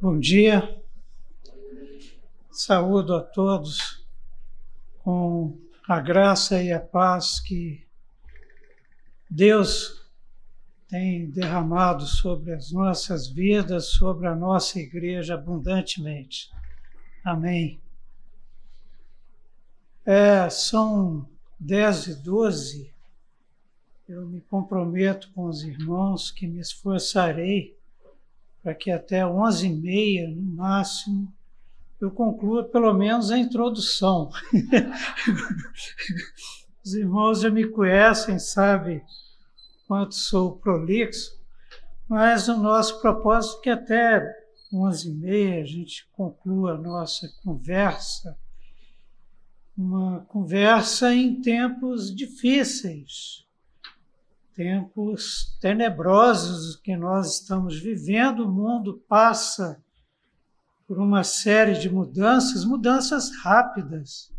Bom dia, saúdo a todos com a graça e a paz que Deus tem derramado sobre as nossas vidas, sobre a nossa igreja abundantemente. Amém. É, são dez e doze. Eu me comprometo com os irmãos que me esforçarei para que até onze e meia, no máximo, eu conclua pelo menos a introdução. os irmãos já me conhecem, sabem quanto sou prolixo, mas o nosso propósito é que até 11 e meia a gente conclua a nossa conversa, uma conversa em tempos difíceis, tempos tenebrosos que nós estamos vivendo, o mundo passa por uma série de mudanças, mudanças rápidas.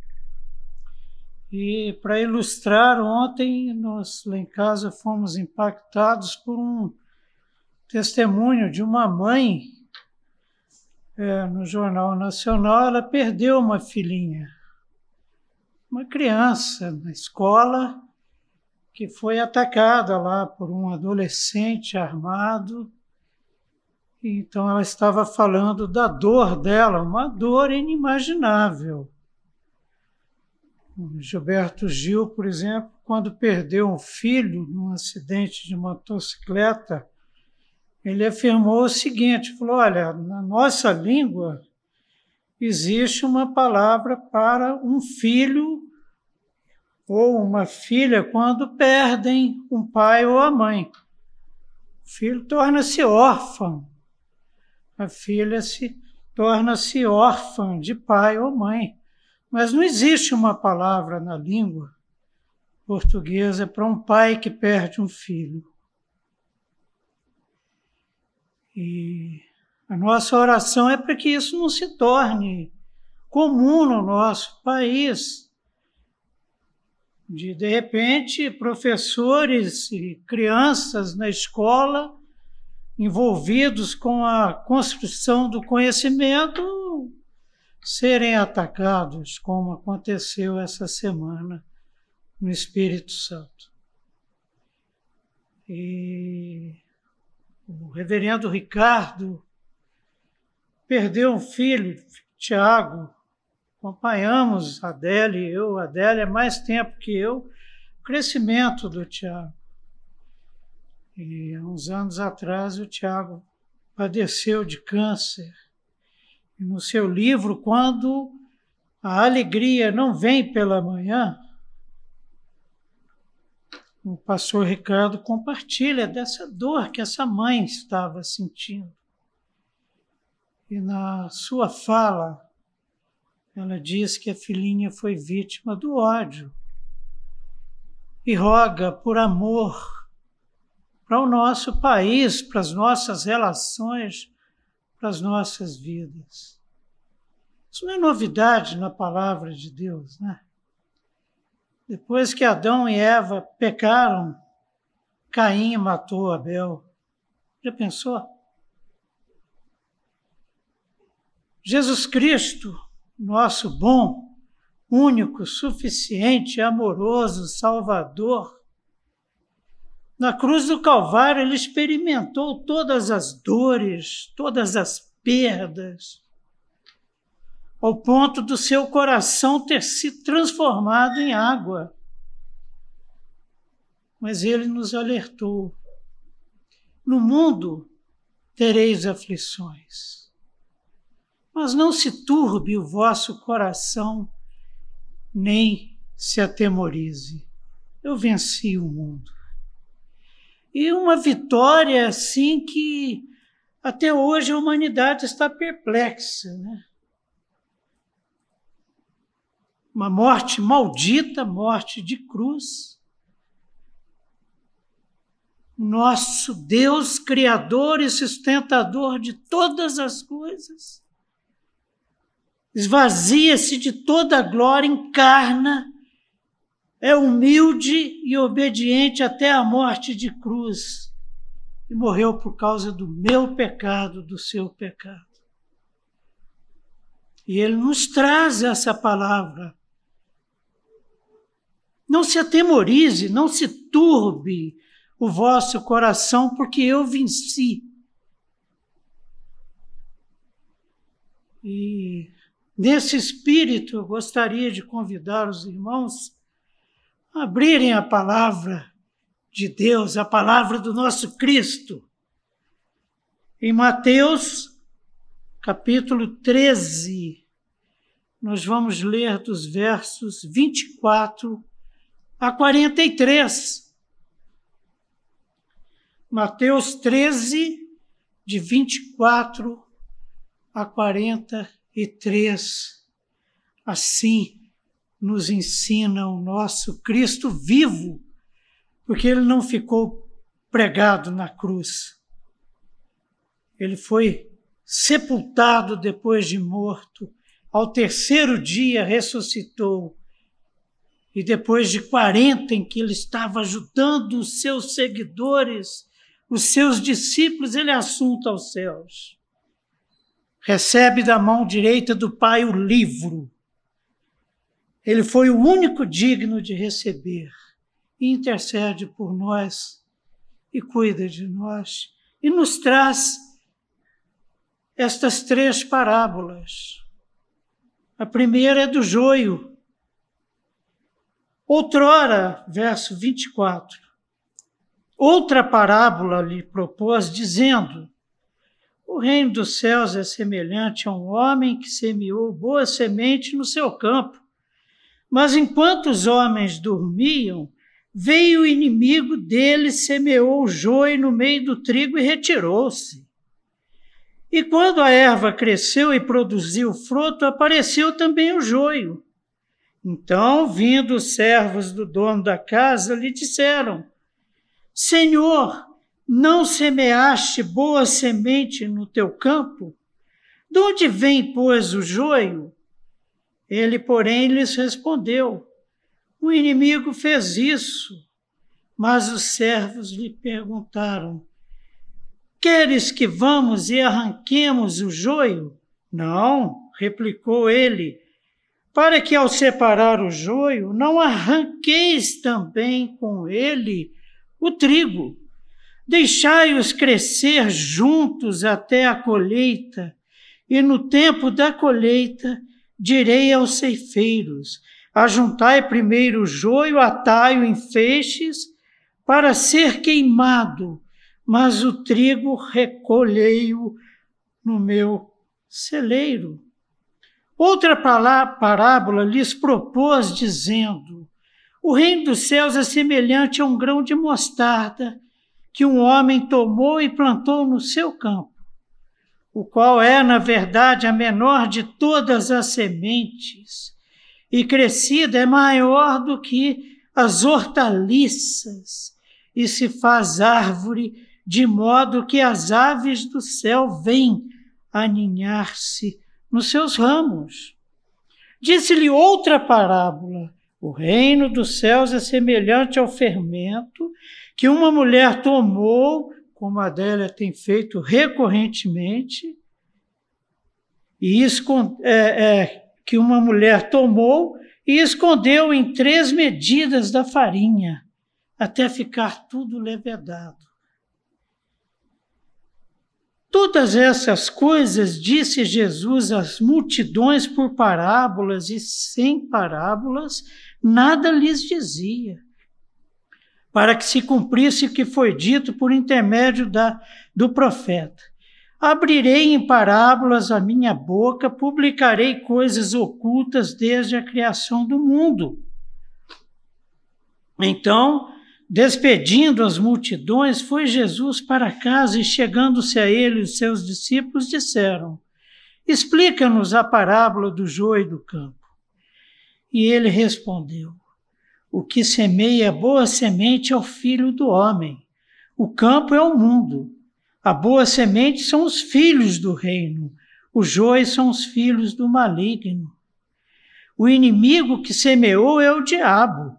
E para ilustrar, ontem nós lá em casa fomos impactados por um testemunho de uma mãe é, no Jornal Nacional. Ela perdeu uma filhinha, uma criança na escola que foi atacada lá por um adolescente armado. Então ela estava falando da dor dela, uma dor inimaginável Gilberto Gil, por exemplo, quando perdeu um filho num acidente de motocicleta, ele afirmou o seguinte: falou, olha, na nossa língua existe uma palavra para um filho ou uma filha quando perdem um pai ou a mãe. O filho torna-se órfão, a filha se torna-se órfã de pai ou mãe. Mas não existe uma palavra na língua portuguesa para um pai que perde um filho. E a nossa oração é para que isso não se torne comum no nosso país. De, de repente, professores e crianças na escola envolvidos com a construção do conhecimento serem atacados, como aconteceu essa semana no Espírito Santo. E o reverendo Ricardo perdeu um filho, Tiago. Acompanhamos a Adélia e eu, a Adélia mais tempo que eu, o crescimento do Tiago. E há uns anos atrás o Tiago padeceu de câncer no seu livro, quando a alegria não vem pela manhã, o pastor Ricardo compartilha dessa dor que essa mãe estava sentindo. E na sua fala, ela diz que a filhinha foi vítima do ódio e roga por amor para o nosso país, para as nossas relações para as nossas vidas. Isso não é novidade na palavra de Deus, né? Depois que Adão e Eva pecaram, Caim matou Abel. Já pensou? Jesus Cristo, nosso bom, único, suficiente, amoroso Salvador, na cruz do Calvário, ele experimentou todas as dores, todas as perdas, ao ponto do seu coração ter se transformado em água. Mas ele nos alertou: no mundo tereis aflições, mas não se turbe o vosso coração, nem se atemorize. Eu venci o mundo. E uma vitória assim que até hoje a humanidade está perplexa. Né? Uma morte maldita, morte de cruz. Nosso Deus, Criador e sustentador de todas as coisas, esvazia-se de toda a glória, encarna é humilde e obediente até a morte de cruz e morreu por causa do meu pecado, do seu pecado. E ele nos traz essa palavra. Não se atemorize, não se turbe o vosso coração, porque eu venci. E nesse espírito, eu gostaria de convidar os irmãos a abrirem a palavra de Deus, a palavra do nosso Cristo. Em Mateus, capítulo 13, nós vamos ler dos versos 24 a 43. Mateus 13, de 24 a 43. Assim nos ensina o nosso Cristo vivo, porque ele não ficou pregado na cruz. Ele foi sepultado depois de morto. Ao terceiro dia ressuscitou. E depois de 40 em que ele estava ajudando os seus seguidores, os seus discípulos, ele assunta aos céus recebe da mão direita do Pai o livro. Ele foi o único digno de receber intercede por nós e cuida de nós e nos traz estas três parábolas. A primeira é do joio. Outrora, verso 24, outra parábola lhe propôs, dizendo: o reino dos céus é semelhante a um homem que semeou boa semente no seu campo. Mas enquanto os homens dormiam, veio o inimigo dele, semeou o joio no meio do trigo e retirou-se. E quando a erva cresceu e produziu fruto, apareceu também o joio. Então, vindo os servos do dono da casa, lhe disseram: Senhor, não semeaste boa semente no teu campo? De onde vem, pois, o joio? Ele, porém, lhes respondeu: O inimigo fez isso. Mas os servos lhe perguntaram: Queres que vamos e arranquemos o joio? Não, replicou ele, para que ao separar o joio, não arranqueis também com ele o trigo. Deixai-os crescer juntos até a colheita, e no tempo da colheita direi aos ceifeiros: Ajuntai primeiro o joio, atai-o em feixes, para ser queimado, mas o trigo recolhei-o no meu celeiro. Outra parábola lhes propôs, dizendo: O reino dos céus é semelhante a um grão de mostarda que um homem tomou e plantou no seu campo, o qual é, na verdade, a menor de todas as sementes, e crescida é maior do que as hortaliças, e se faz árvore, de modo que as aves do céu vêm aninhar-se nos seus ramos. Disse-lhe outra parábola: o reino dos céus é semelhante ao fermento que uma mulher tomou, como a Adélia tem feito recorrentemente, e é, é, que uma mulher tomou e escondeu em três medidas da farinha, até ficar tudo levedado. Todas essas coisas disse Jesus às multidões por parábolas e sem parábolas, nada lhes dizia para que se cumprisse o que foi dito por intermédio da, do profeta. Abrirei em parábolas a minha boca, publicarei coisas ocultas desde a criação do mundo. Então, despedindo as multidões, foi Jesus para casa e, chegando-se a ele, os seus discípulos disseram: Explica-nos a parábola do joio do campo. E ele respondeu: o que semeia boa semente é o filho do homem. O campo é o mundo. A boa semente são os filhos do reino. Os joios são os filhos do maligno. O inimigo que semeou é o diabo.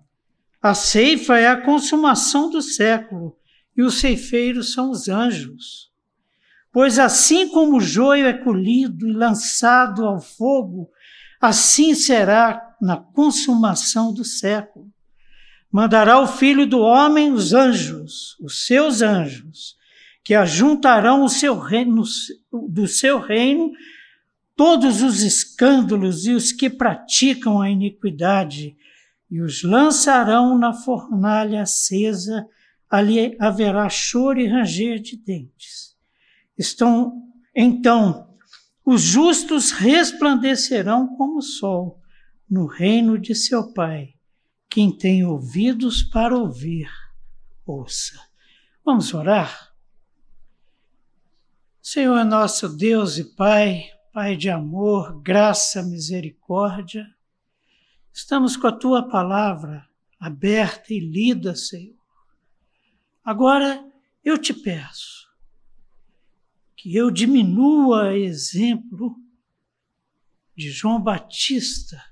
A ceifa é a consumação do século e os ceifeiros são os anjos. Pois assim como o joio é colhido e lançado ao fogo, assim será na consumação do século. Mandará o Filho do Homem os anjos, os seus anjos, que ajuntarão o seu reino, do seu reino todos os escândalos e os que praticam a iniquidade, e os lançarão na fornalha acesa, ali haverá choro e ranger de dentes. Estão, então, os justos resplandecerão como o sol no reino de seu Pai. Quem tem ouvidos para ouvir, ouça. Vamos orar? Senhor nosso Deus e Pai, Pai de amor, graça, misericórdia, estamos com a tua palavra aberta e lida, Senhor. Agora eu te peço que eu diminua exemplo de João Batista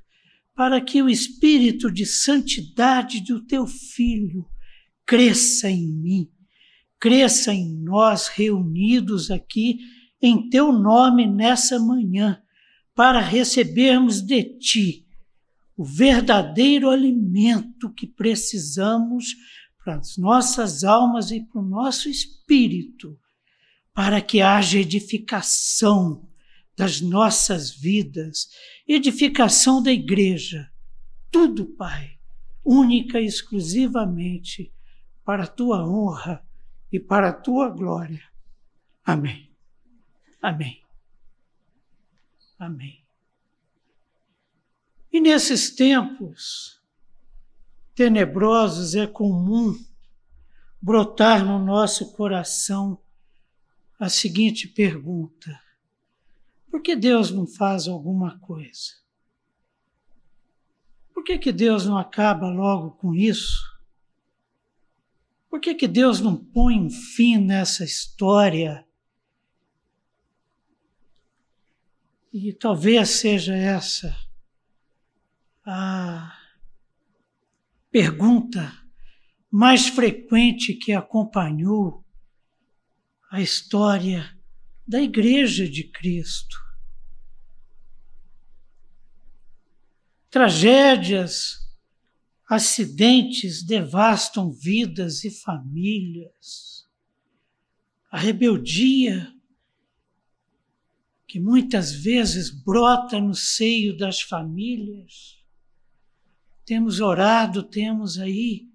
para que o espírito de santidade do teu filho cresça em mim, cresça em nós reunidos aqui em teu nome nessa manhã, para recebermos de ti o verdadeiro alimento que precisamos para as nossas almas e para o nosso espírito, para que haja edificação das nossas vidas, edificação da igreja. Tudo, Pai, única e exclusivamente para a tua honra e para a tua glória. Amém. Amém. Amém. E nesses tempos tenebrosos é comum brotar no nosso coração a seguinte pergunta: por que Deus não faz alguma coisa? Por que, que Deus não acaba logo com isso? Por que, que Deus não põe um fim nessa história? E talvez seja essa a pergunta mais frequente que acompanhou a história da Igreja de Cristo. Tragédias, acidentes devastam vidas e famílias. A rebeldia, que muitas vezes brota no seio das famílias. Temos orado, temos aí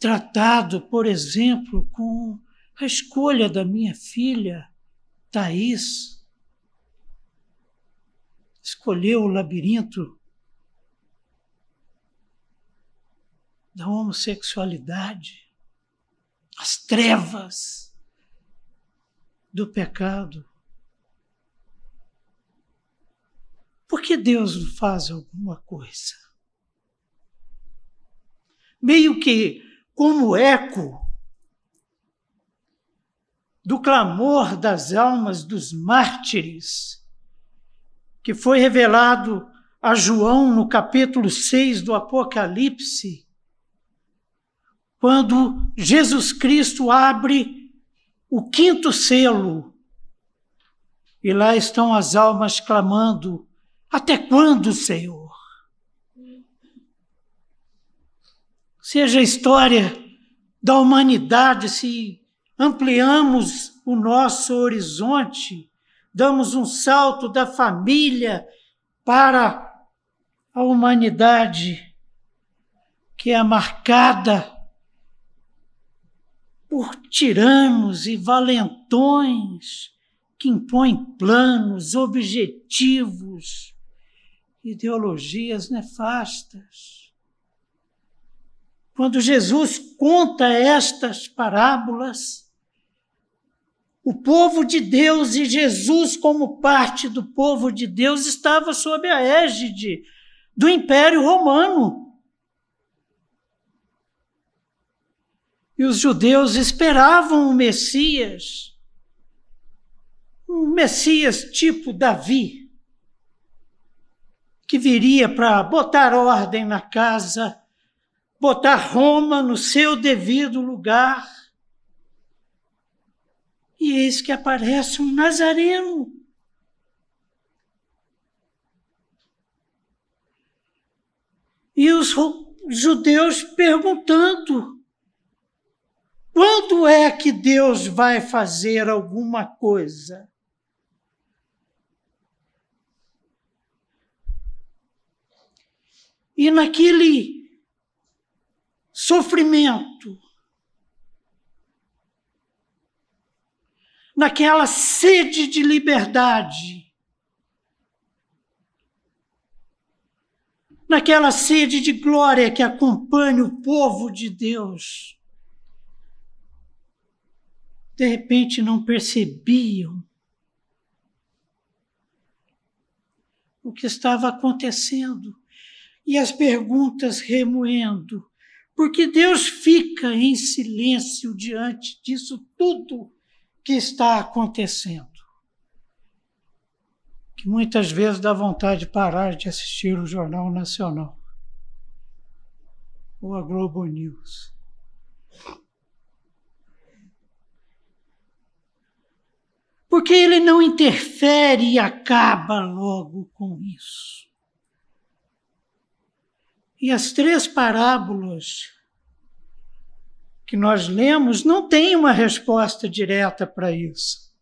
tratado, por exemplo, com a escolha da minha filha, Thais, escolheu o labirinto da homossexualidade, as trevas do pecado. Por que Deus não faz alguma coisa? Meio que como eco do clamor das almas dos mártires, que foi revelado a João no capítulo 6 do Apocalipse, quando Jesus Cristo abre o quinto selo, e lá estão as almas clamando: Até quando, Senhor? Seja a história da humanidade se ampliamos o nosso horizonte, damos um salto da família para a humanidade, que é marcada por tiranos e valentões que impõem planos, objetivos, ideologias nefastas. Quando Jesus conta estas parábolas, o povo de Deus e Jesus, como parte do povo de Deus, estava sob a égide do Império Romano. E os judeus esperavam o Messias, um Messias tipo Davi, que viria para botar ordem na casa botar Roma no seu devido lugar, E eis que aparece um nazareno. E os judeus perguntando: quando é que Deus vai fazer alguma coisa? E naquele sofrimento, naquela sede de liberdade, naquela sede de glória que acompanha o povo de Deus, de repente não percebiam o que estava acontecendo. E as perguntas remoendo, porque Deus fica em silêncio diante disso tudo que está acontecendo. Que muitas vezes dá vontade de parar de assistir o Jornal Nacional ou a Globo News. Porque ele não interfere e acaba logo com isso. E as três parábolas que nós lemos não têm uma resposta direta para isso.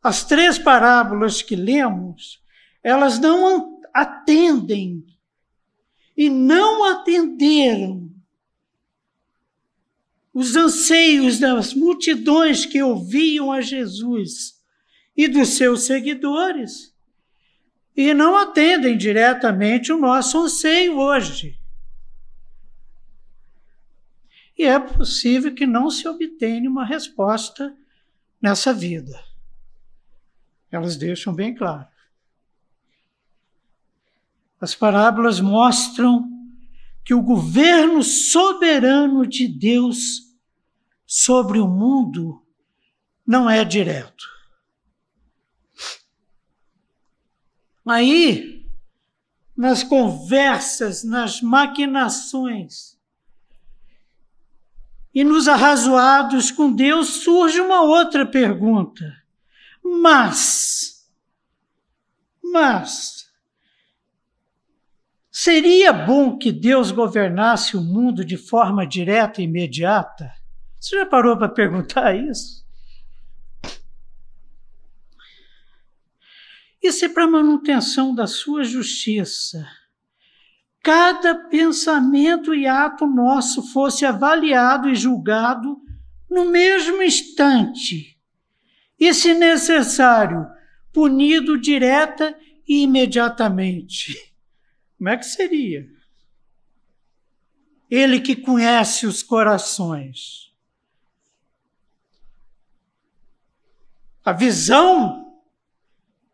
As três parábolas que lemos, elas não atendem e não atenderam os anseios das multidões que ouviam a Jesus e dos seus seguidores e não atendem diretamente o nosso anseio hoje. E é possível que não se obtenha uma resposta nessa vida. Elas deixam bem claro. As parábolas mostram que o governo soberano de Deus sobre o mundo não é direto. Aí, nas conversas, nas maquinações e nos arrazoados com Deus, surge uma outra pergunta. Mas, mas, seria bom que Deus governasse o mundo de forma direta e imediata? Você já parou para perguntar isso? Isso é para manutenção da sua justiça. Cada pensamento e ato nosso fosse avaliado e julgado no mesmo instante, e, se necessário, punido direta e imediatamente. Como é que seria? Ele que conhece os corações. A visão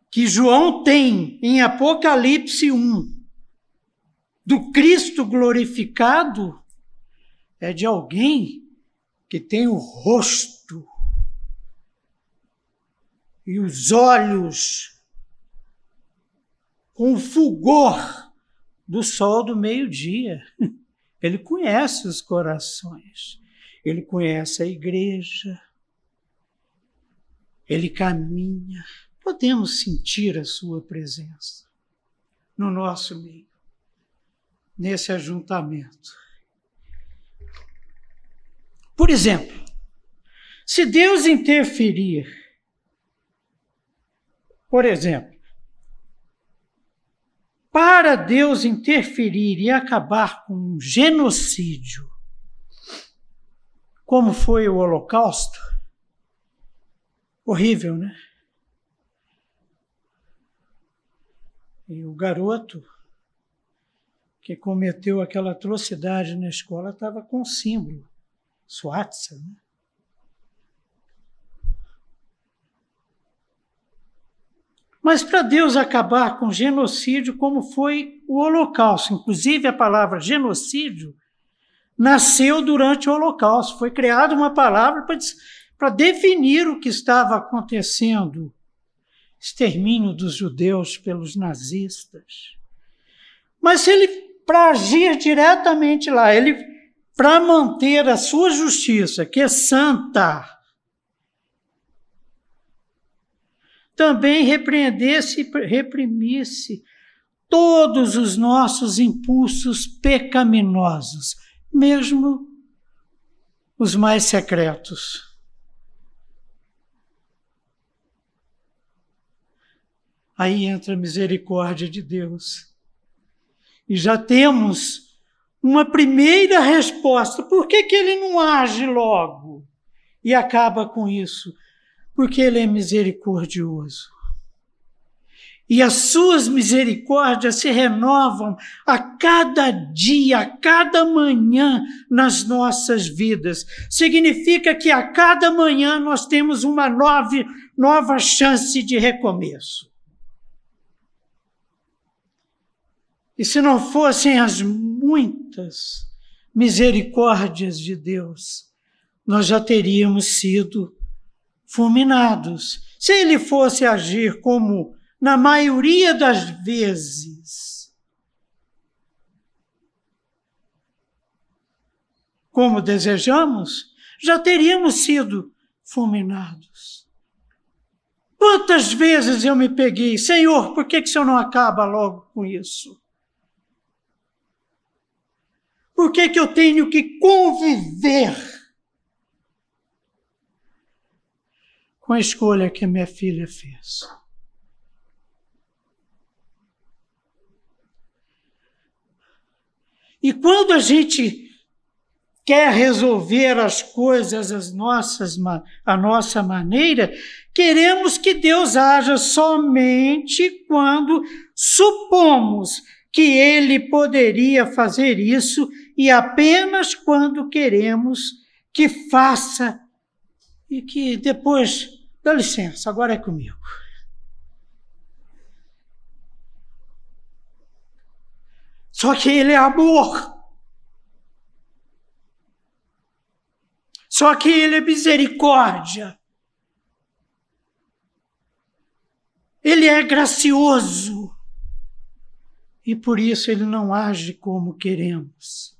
que João tem em Apocalipse 1 do Cristo glorificado é de alguém que tem o rosto e os olhos com o fulgor do sol do meio-dia. Ele conhece os corações, ele conhece a igreja, ele caminha podemos sentir a Sua presença no nosso meio, nesse ajuntamento. Por exemplo, se Deus interferir, por exemplo, para Deus interferir e acabar com um genocídio, como foi o Holocausto, horrível, né? E o garoto que cometeu aquela atrocidade na escola estava com símbolo, Swatsa, né? Mas para Deus acabar com genocídio, como foi o Holocausto, inclusive a palavra genocídio nasceu durante o Holocausto, foi criada uma palavra para definir o que estava acontecendo extermínio dos judeus pelos nazistas. Mas ele, para agir diretamente lá, ele para manter a sua justiça, que é santa, também repreendesse reprimisse todos os nossos impulsos pecaminosos, mesmo os mais secretos. Aí entra a misericórdia de Deus. E já temos uma primeira resposta. Por que, que ele não age logo e acaba com isso? Porque ele é misericordioso. E as suas misericórdias se renovam a cada dia, a cada manhã nas nossas vidas. Significa que a cada manhã nós temos uma nova, nova chance de recomeço. E se não fossem as muitas misericórdias de Deus, nós já teríamos sido fulminados. Se ele fosse agir como na maioria das vezes, como desejamos, já teríamos sido fulminados. Quantas vezes eu me peguei, Senhor, por que, que o Senhor não acaba logo com isso? Por que, que eu tenho que conviver com a escolha que minha filha fez? E quando a gente quer resolver as coisas as nossas, a nossa maneira, queremos que Deus haja somente quando supomos que Ele poderia fazer isso e apenas quando queremos que faça e que depois, dá licença, agora é comigo. Só que Ele é amor. Só que Ele é misericórdia. Ele é gracioso. E por isso Ele não age como queremos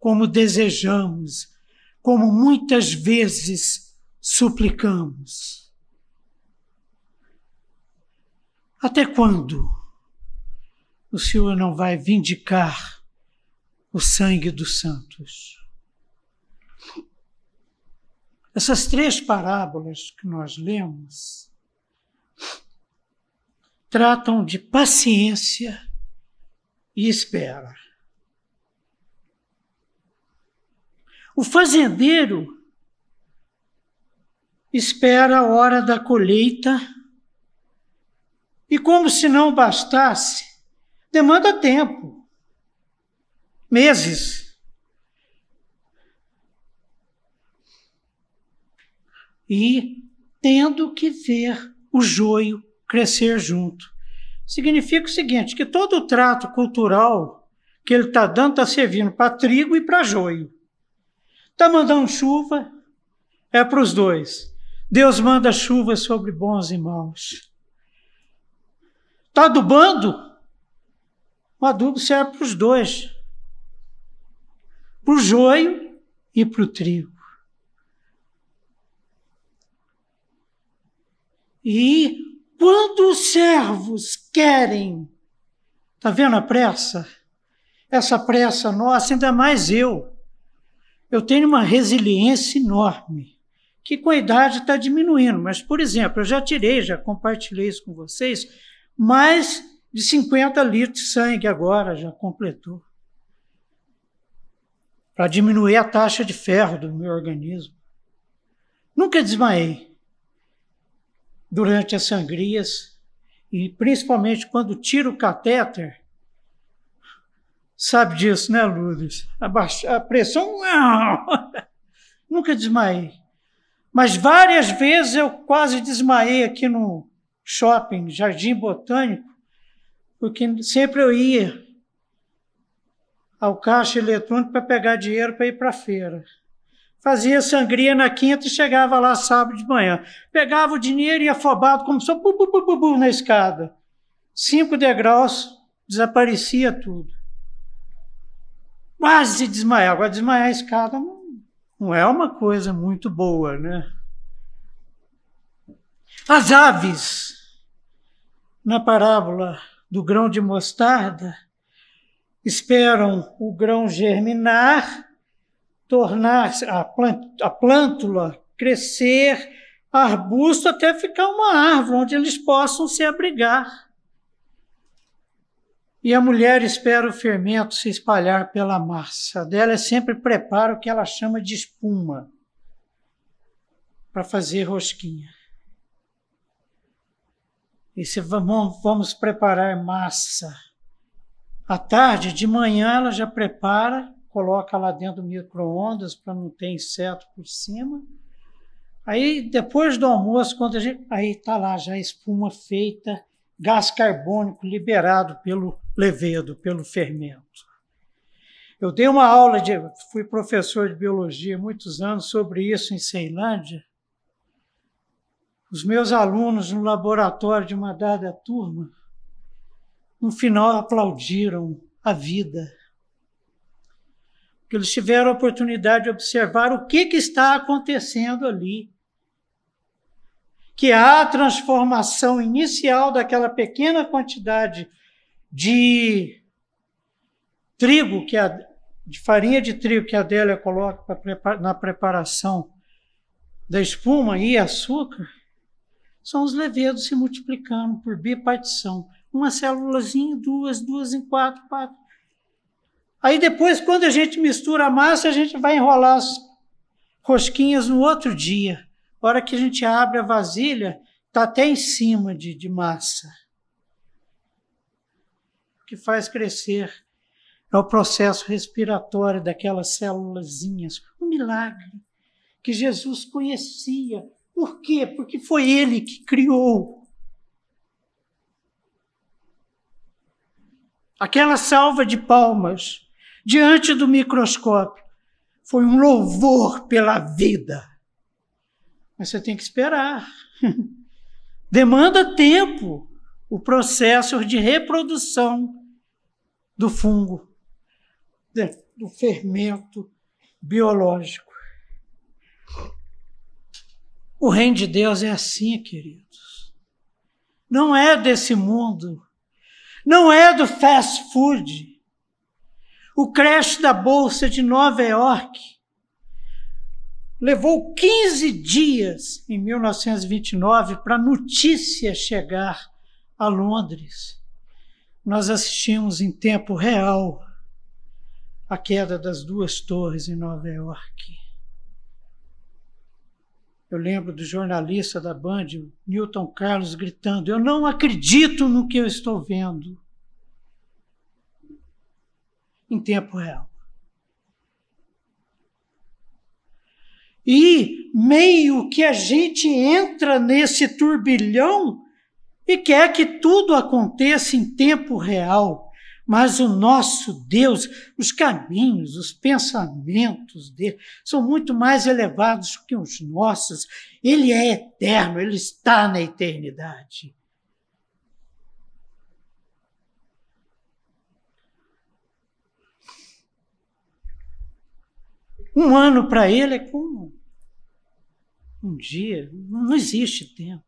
como desejamos, como muitas vezes suplicamos. Até quando o Senhor não vai vindicar o sangue dos santos? Essas três parábolas que nós lemos tratam de paciência e espera. O fazendeiro espera a hora da colheita e, como se não bastasse, demanda tempo meses. E tendo que ver o joio crescer junto. Significa o seguinte: que todo o trato cultural que ele está dando está servindo para trigo e para joio. Está mandando chuva, é para os dois. Deus manda chuva sobre bons e maus. Está adubando? O adubo serve para os dois. Para o joio e para o trigo. E quando os servos querem, está vendo a pressa? Essa pressa nossa, ainda mais eu eu tenho uma resiliência enorme, que com a idade está diminuindo. Mas, por exemplo, eu já tirei, já compartilhei isso com vocês, mais de 50 litros de sangue agora, já completou. Para diminuir a taxa de ferro do meu organismo. Nunca desmaiei durante as sangrias, e principalmente quando tiro o catéter, Sabe disso, né, Lourdes? A, a pressão. Nunca desmaiei. Mas várias vezes eu quase desmaiei aqui no shopping, Jardim Botânico, porque sempre eu ia ao caixa eletrônico para pegar dinheiro para ir para a feira. Fazia sangria na quinta e chegava lá sábado de manhã. Pegava o dinheiro e afobado, como só bu, bu, bu, bu, na escada. Cinco degraus, desaparecia tudo. quase desmaiar. Agora, desmaiar a escada não, não é uma coisa muito boa, né? As aves, na parábola do grão de mostarda, esperam o grão germinar, tornar a plântula crescer, arbusto até ficar uma árvore onde eles possam se abrigar. E a mulher espera o fermento se espalhar pela massa. A dela é sempre prepara o que ela chama de espuma para fazer rosquinha. E se vamos, vamos preparar massa. À tarde, de manhã, ela já prepara, coloca lá dentro do micro-ondas para não ter inseto por cima. Aí, depois do almoço, quando a gente. Aí está lá já a espuma feita, gás carbônico liberado pelo levedo, pelo fermento. Eu dei uma aula de. fui professor de biologia muitos anos sobre isso em Ceilândia. Os meus alunos no laboratório de uma dada turma, no final aplaudiram a vida. Porque eles tiveram a oportunidade de observar o que, que está acontecendo ali. Que há a transformação inicial daquela pequena quantidade de trigo, que a, de farinha de trigo que a Adélia coloca na preparação da espuma e açúcar, são os levedos se multiplicando por bipartição. Uma célulazinha, duas, duas em quatro, quatro. Aí depois, quando a gente mistura a massa, a gente vai enrolar as rosquinhas no outro dia. A hora que a gente abre a vasilha, está até em cima de, de massa. O que faz crescer é o processo respiratório daquelas célulazinhas. Um milagre que Jesus conhecia por quê? Porque foi ele que criou. Aquela salva de palmas diante do microscópio foi um louvor pela vida. Mas você tem que esperar. Demanda tempo o processo de reprodução do fungo, do fermento biológico. O reino de Deus é assim, queridos. Não é desse mundo. Não é do fast food. O crash da bolsa de Nova York levou 15 dias em 1929 para a notícia chegar a Londres. Nós assistimos em tempo real a queda das duas torres em Nova York. Eu lembro do jornalista da Band, Newton Carlos, gritando: Eu não acredito no que eu estou vendo. Em tempo real. E meio que a gente entra nesse turbilhão e quer que tudo aconteça em tempo real. Mas o nosso Deus, os caminhos, os pensamentos dele são muito mais elevados que os nossos. Ele é eterno, ele está na eternidade. Um ano para ele é como um dia, não existe tempo.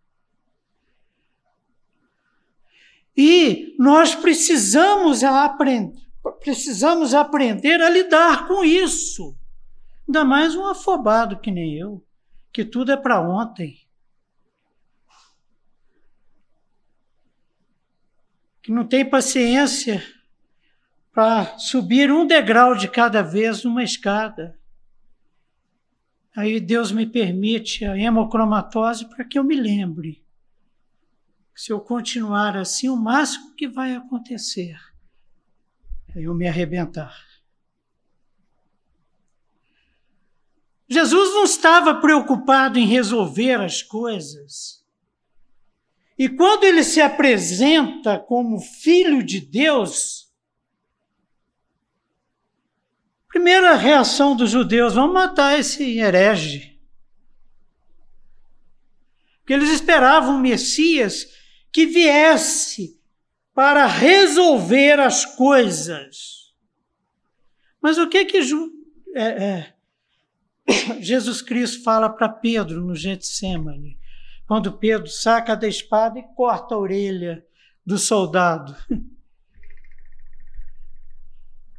E nós precisamos aprender, precisamos aprender a lidar com isso. Ainda mais um afobado que nem eu, que tudo é para ontem. Que não tem paciência para subir um degrau de cada vez numa escada. Aí Deus me permite a hemocromatose para que eu me lembre se eu continuar assim, o máximo que vai acontecer é eu me arrebentar. Jesus não estava preocupado em resolver as coisas. E quando ele se apresenta como filho de Deus, primeira reação dos judeus, vamos matar esse herege. Porque eles esperavam um Messias que viesse para resolver as coisas. Mas o que que é, é, Jesus Cristo fala para Pedro no Getsemane? Quando Pedro saca da espada e corta a orelha do soldado.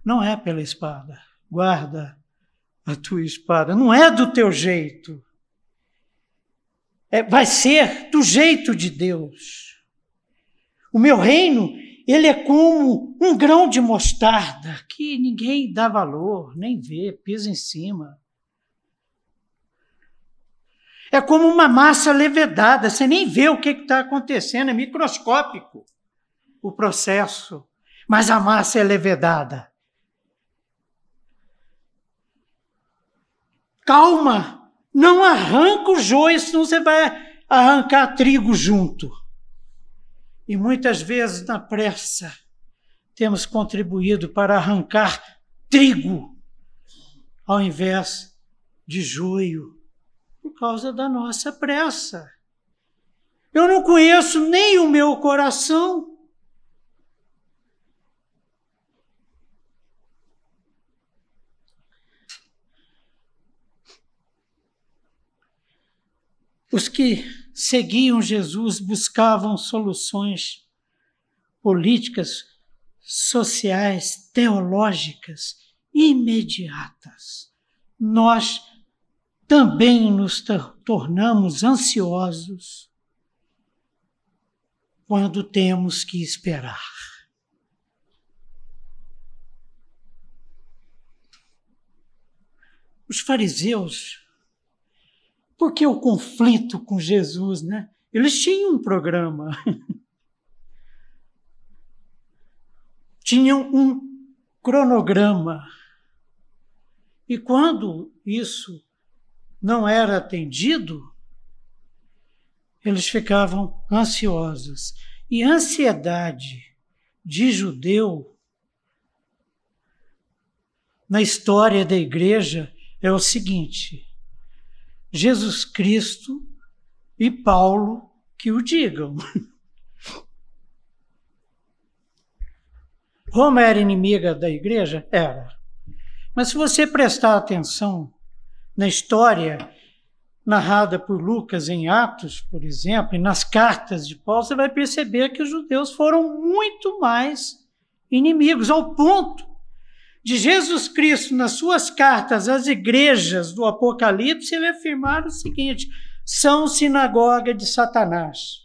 Não é pela espada. Guarda a tua espada. Não é do teu jeito. É, vai ser do jeito de Deus. O meu reino, ele é como um grão de mostarda que ninguém dá valor, nem vê, pisa em cima. É como uma massa levedada, você nem vê o que está acontecendo, é microscópico o processo, mas a massa é levedada. Calma, não arranca o joio, senão você vai arrancar trigo junto. E muitas vezes, na pressa, temos contribuído para arrancar trigo ao invés de joio, por causa da nossa pressa. Eu não conheço nem o meu coração. Os que seguiam Jesus buscavam soluções políticas, sociais, teológicas imediatas. Nós também nos tornamos ansiosos quando temos que esperar. Os fariseus por que o conflito com Jesus, né? Eles tinham um programa. tinham um cronograma. E quando isso não era atendido, eles ficavam ansiosos. E ansiedade de judeu na história da igreja é o seguinte: Jesus Cristo e Paulo que o digam. Roma era inimiga da igreja? Era. Mas se você prestar atenção na história narrada por Lucas em Atos, por exemplo, e nas cartas de Paulo, você vai perceber que os judeus foram muito mais inimigos, ao ponto de Jesus Cristo nas suas cartas às igrejas do Apocalipse, ele afirmar o seguinte: são sinagoga de Satanás.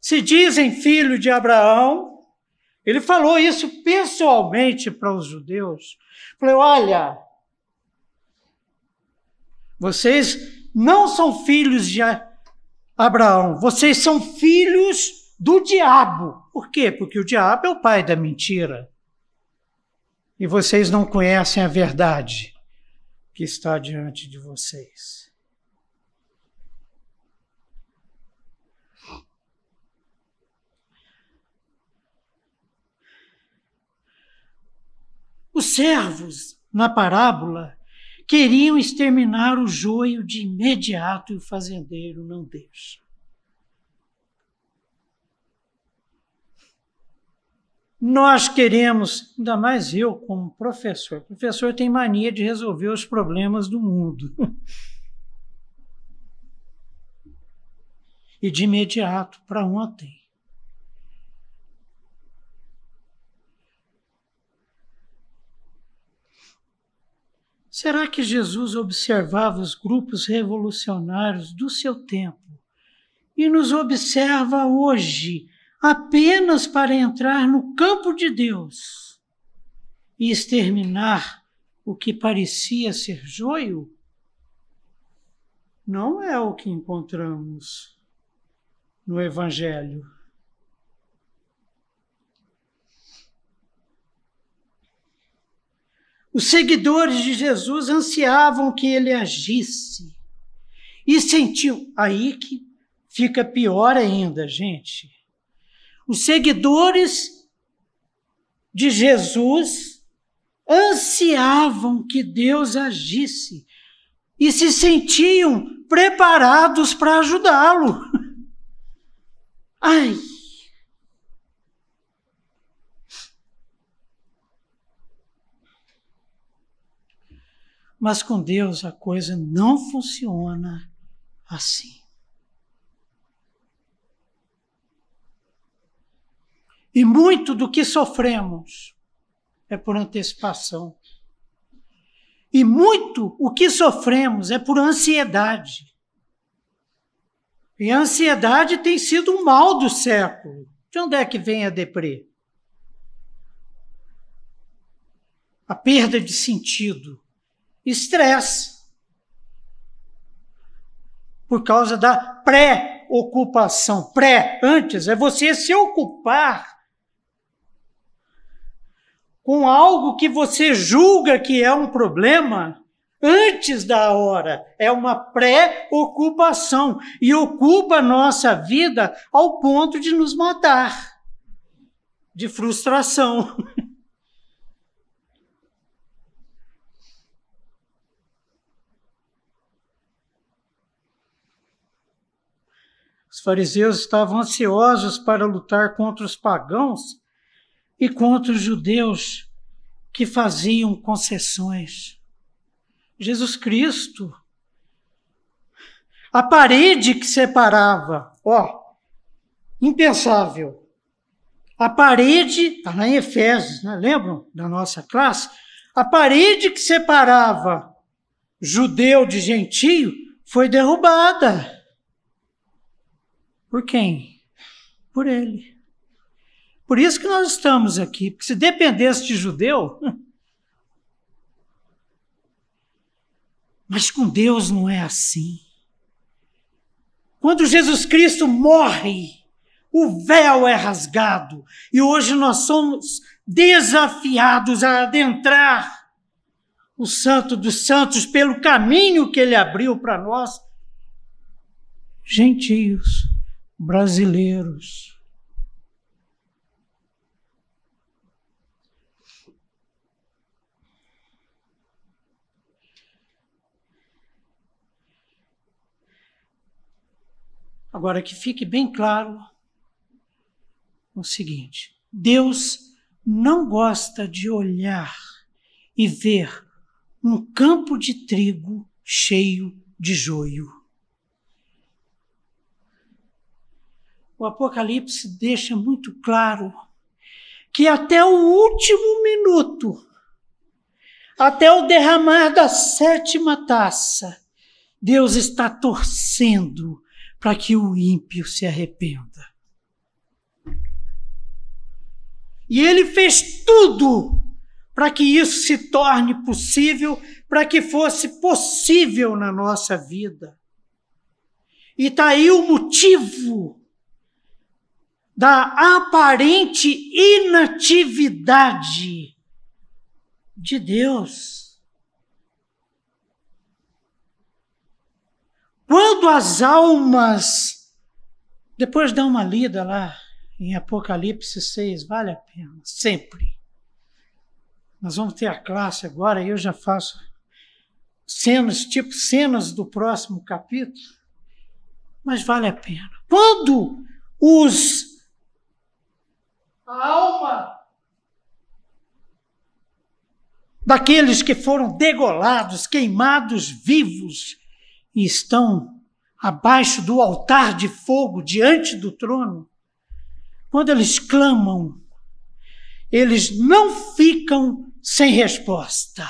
Se dizem filho de Abraão, ele falou isso pessoalmente para os judeus. Falou: olha, vocês não são filhos de Abraão, vocês são filhos do diabo. Por quê? Porque o diabo é o pai da mentira e vocês não conhecem a verdade que está diante de vocês. Os servos, na parábola, queriam exterminar o joio de imediato e o fazendeiro não deixa. Nós queremos, ainda mais eu como professor, o professor tem mania de resolver os problemas do mundo. e de imediato, para ontem. Será que Jesus observava os grupos revolucionários do seu tempo e nos observa hoje apenas para entrar no campo de Deus e exterminar o que parecia ser joio, não é o que encontramos no Evangelho. Os seguidores de Jesus ansiavam que ele agisse e sentiam. Aí que fica pior ainda, gente. Os seguidores de Jesus ansiavam que Deus agisse e se sentiam preparados para ajudá-lo. Ai! Mas com Deus a coisa não funciona assim. E muito do que sofremos é por antecipação. E muito o que sofremos é por ansiedade. E a ansiedade tem sido um mal do século. De onde é que vem a deprê? A perda de sentido. Estresse. Por causa da pré-ocupação. Pré, antes, é você se ocupar com algo que você julga que é um problema antes da hora. É uma pré-ocupação e ocupa a nossa vida ao ponto de nos matar de frustração. Os fariseus estavam ansiosos para lutar contra os pagãos e contra os judeus que faziam concessões. Jesus Cristo, a parede que separava, ó, impensável. A parede, está lá em Efésios, né? lembram da nossa classe? A parede que separava judeu de gentio foi derrubada. Por quem? Por ele. Por isso que nós estamos aqui, porque se dependesse de judeu. Mas com Deus não é assim. Quando Jesus Cristo morre, o véu é rasgado e hoje nós somos desafiados a adentrar o Santo dos Santos pelo caminho que ele abriu para nós, gentios, brasileiros Agora, que fique bem claro o seguinte: Deus não gosta de olhar e ver um campo de trigo cheio de joio. O Apocalipse deixa muito claro que até o último minuto, até o derramar da sétima taça, Deus está torcendo para que o ímpio se arrependa. E ele fez tudo para que isso se torne possível, para que fosse possível na nossa vida. E está aí o motivo da aparente inatividade de Deus. Quando as almas, depois dá uma lida lá em Apocalipse 6, vale a pena, sempre. Nós vamos ter a classe agora eu já faço cenas, tipo cenas do próximo capítulo, mas vale a pena. Quando os a alma daqueles que foram degolados, queimados vivos, e estão abaixo do altar de fogo diante do trono, quando eles clamam, eles não ficam sem resposta.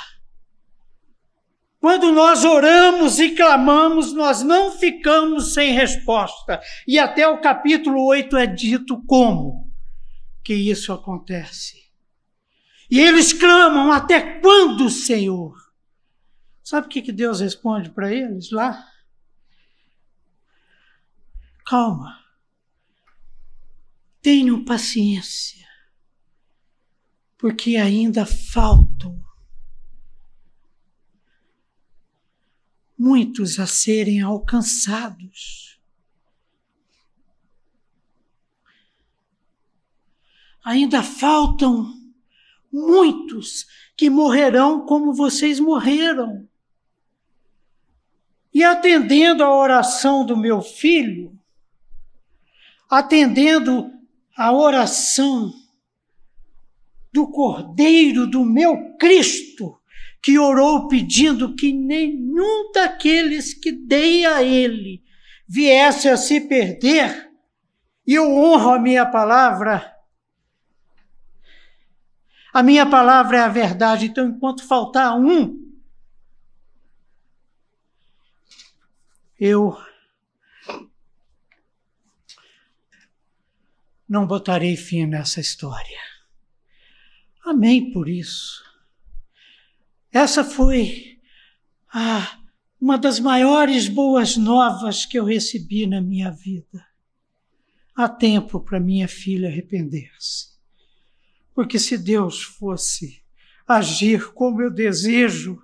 Quando nós oramos e clamamos, nós não ficamos sem resposta. E até o capítulo 8 é dito como que isso acontece. E eles clamam: Até quando, Senhor? Sabe o que Deus responde para eles lá? Calma. Tenham paciência. Porque ainda faltam muitos a serem alcançados. Ainda faltam muitos que morrerão como vocês morreram. E atendendo a oração do meu filho, atendendo a oração do Cordeiro do meu Cristo, que orou pedindo que nenhum daqueles que dei a ele viesse a se perder, e eu honro a minha palavra. A minha palavra é a verdade, então enquanto faltar um, eu não botarei fim nessa história. Amém por isso. Essa foi uma das maiores boas novas que eu recebi na minha vida. Há tempo para minha filha arrepender-se. Porque se Deus fosse agir como eu desejo,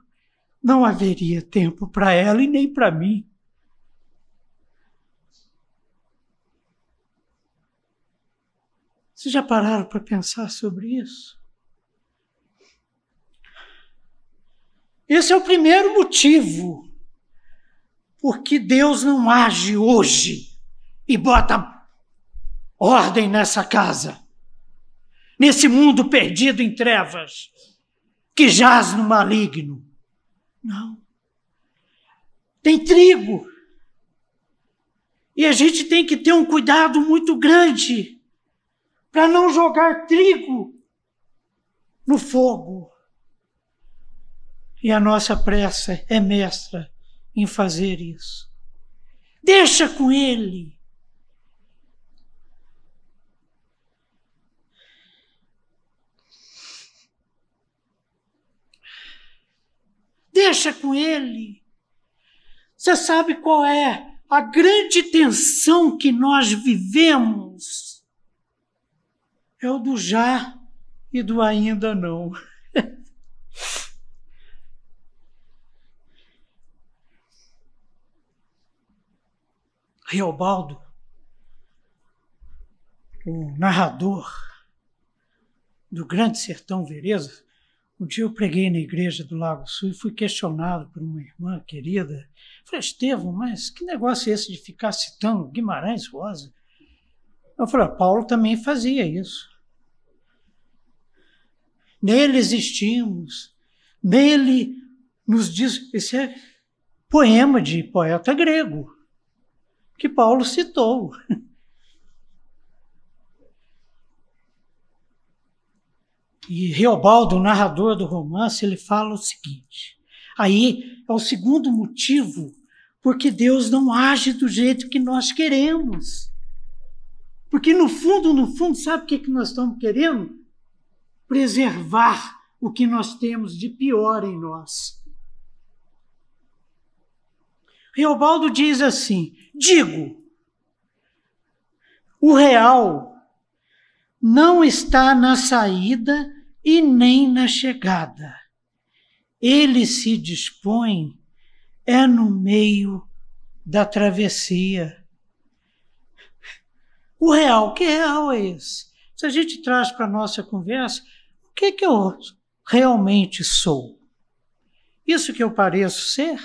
não haveria tempo para ela e nem para mim. Vocês já pararam para pensar sobre isso? Esse é o primeiro motivo por que Deus não age hoje e bota ordem nessa casa, nesse mundo perdido em trevas, que jaz no maligno. Não. Tem trigo. E a gente tem que ter um cuidado muito grande para não jogar trigo no fogo. E a nossa pressa é mestra em fazer isso. Deixa com ele. Deixa com ele. Você sabe qual é a grande tensão que nós vivemos? É o do já e do ainda não. Reobaldo, o narrador do Grande Sertão Vereza, um dia eu preguei na igreja do Lago Sul e fui questionado por uma irmã querida. Falei, Estevão, mas que negócio é esse de ficar citando Guimarães Rosa? Eu falei, Paulo também fazia isso. Nele existimos, nele nos diz. Esse é poema de poeta grego, que Paulo citou. E Reobaldo, narrador do romance, ele fala o seguinte: aí é o segundo motivo porque Deus não age do jeito que nós queremos. Porque no fundo, no fundo, sabe o que nós estamos querendo? Preservar o que nós temos de pior em nós. Reobaldo diz assim: digo, o real não está na saída e nem na chegada. Ele se dispõe é no meio da travessia. O real, que real é esse? Se a gente traz para a nossa conversa, o que, que eu realmente sou? Isso que eu pareço ser?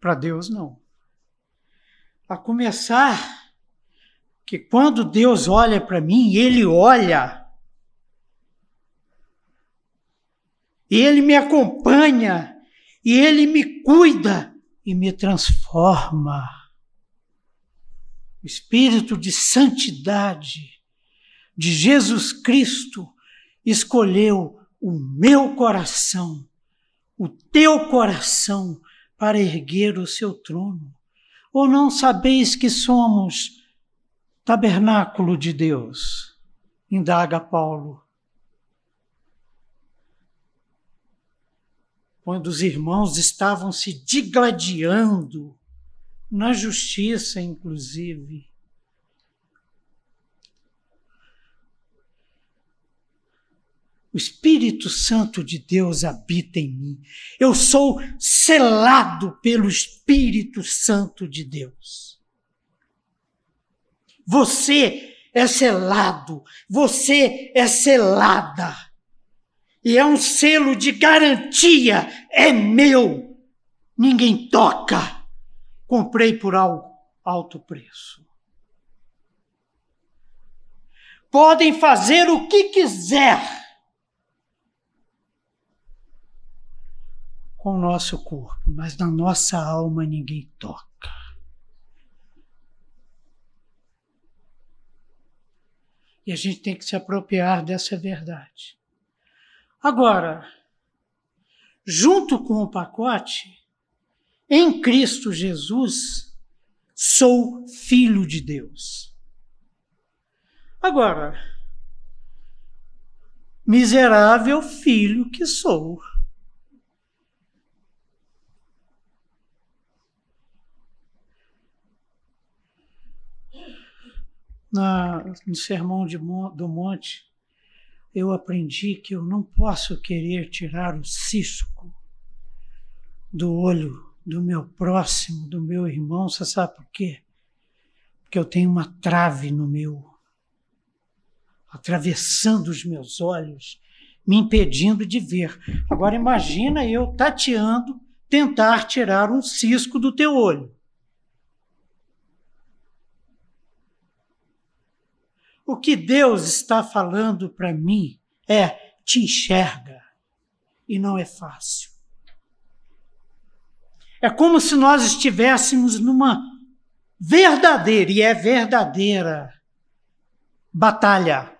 Para Deus, não. A começar que quando Deus olha para mim, Ele olha, e Ele me acompanha, e Ele me cuida e me transforma. O espírito de santidade de Jesus Cristo escolheu o meu coração, o teu coração, para erguer o seu trono. Ou não sabeis que somos tabernáculo de Deus? Indaga Paulo. Quando os irmãos estavam se digladiando, na justiça, inclusive, O Espírito Santo de Deus habita em mim. Eu sou selado pelo Espírito Santo de Deus. Você é selado, você é selada. E é um selo de garantia, é meu. Ninguém toca. Comprei por alto preço. Podem fazer o que quiser com o nosso corpo, mas na nossa alma ninguém toca. E a gente tem que se apropriar dessa verdade. Agora, junto com o pacote, em Cristo Jesus, sou filho de Deus. Agora, miserável filho que sou. Na, no Sermão de, do Monte, eu aprendi que eu não posso querer tirar o cisco do olho do meu próximo, do meu irmão, você sabe por quê? Porque eu tenho uma trave no meu, atravessando os meus olhos, me impedindo de ver. Agora imagina eu tateando, tentar tirar um cisco do teu olho. O que Deus está falando para mim é: te enxerga. E não é fácil. É como se nós estivéssemos numa verdadeira, e é verdadeira, batalha.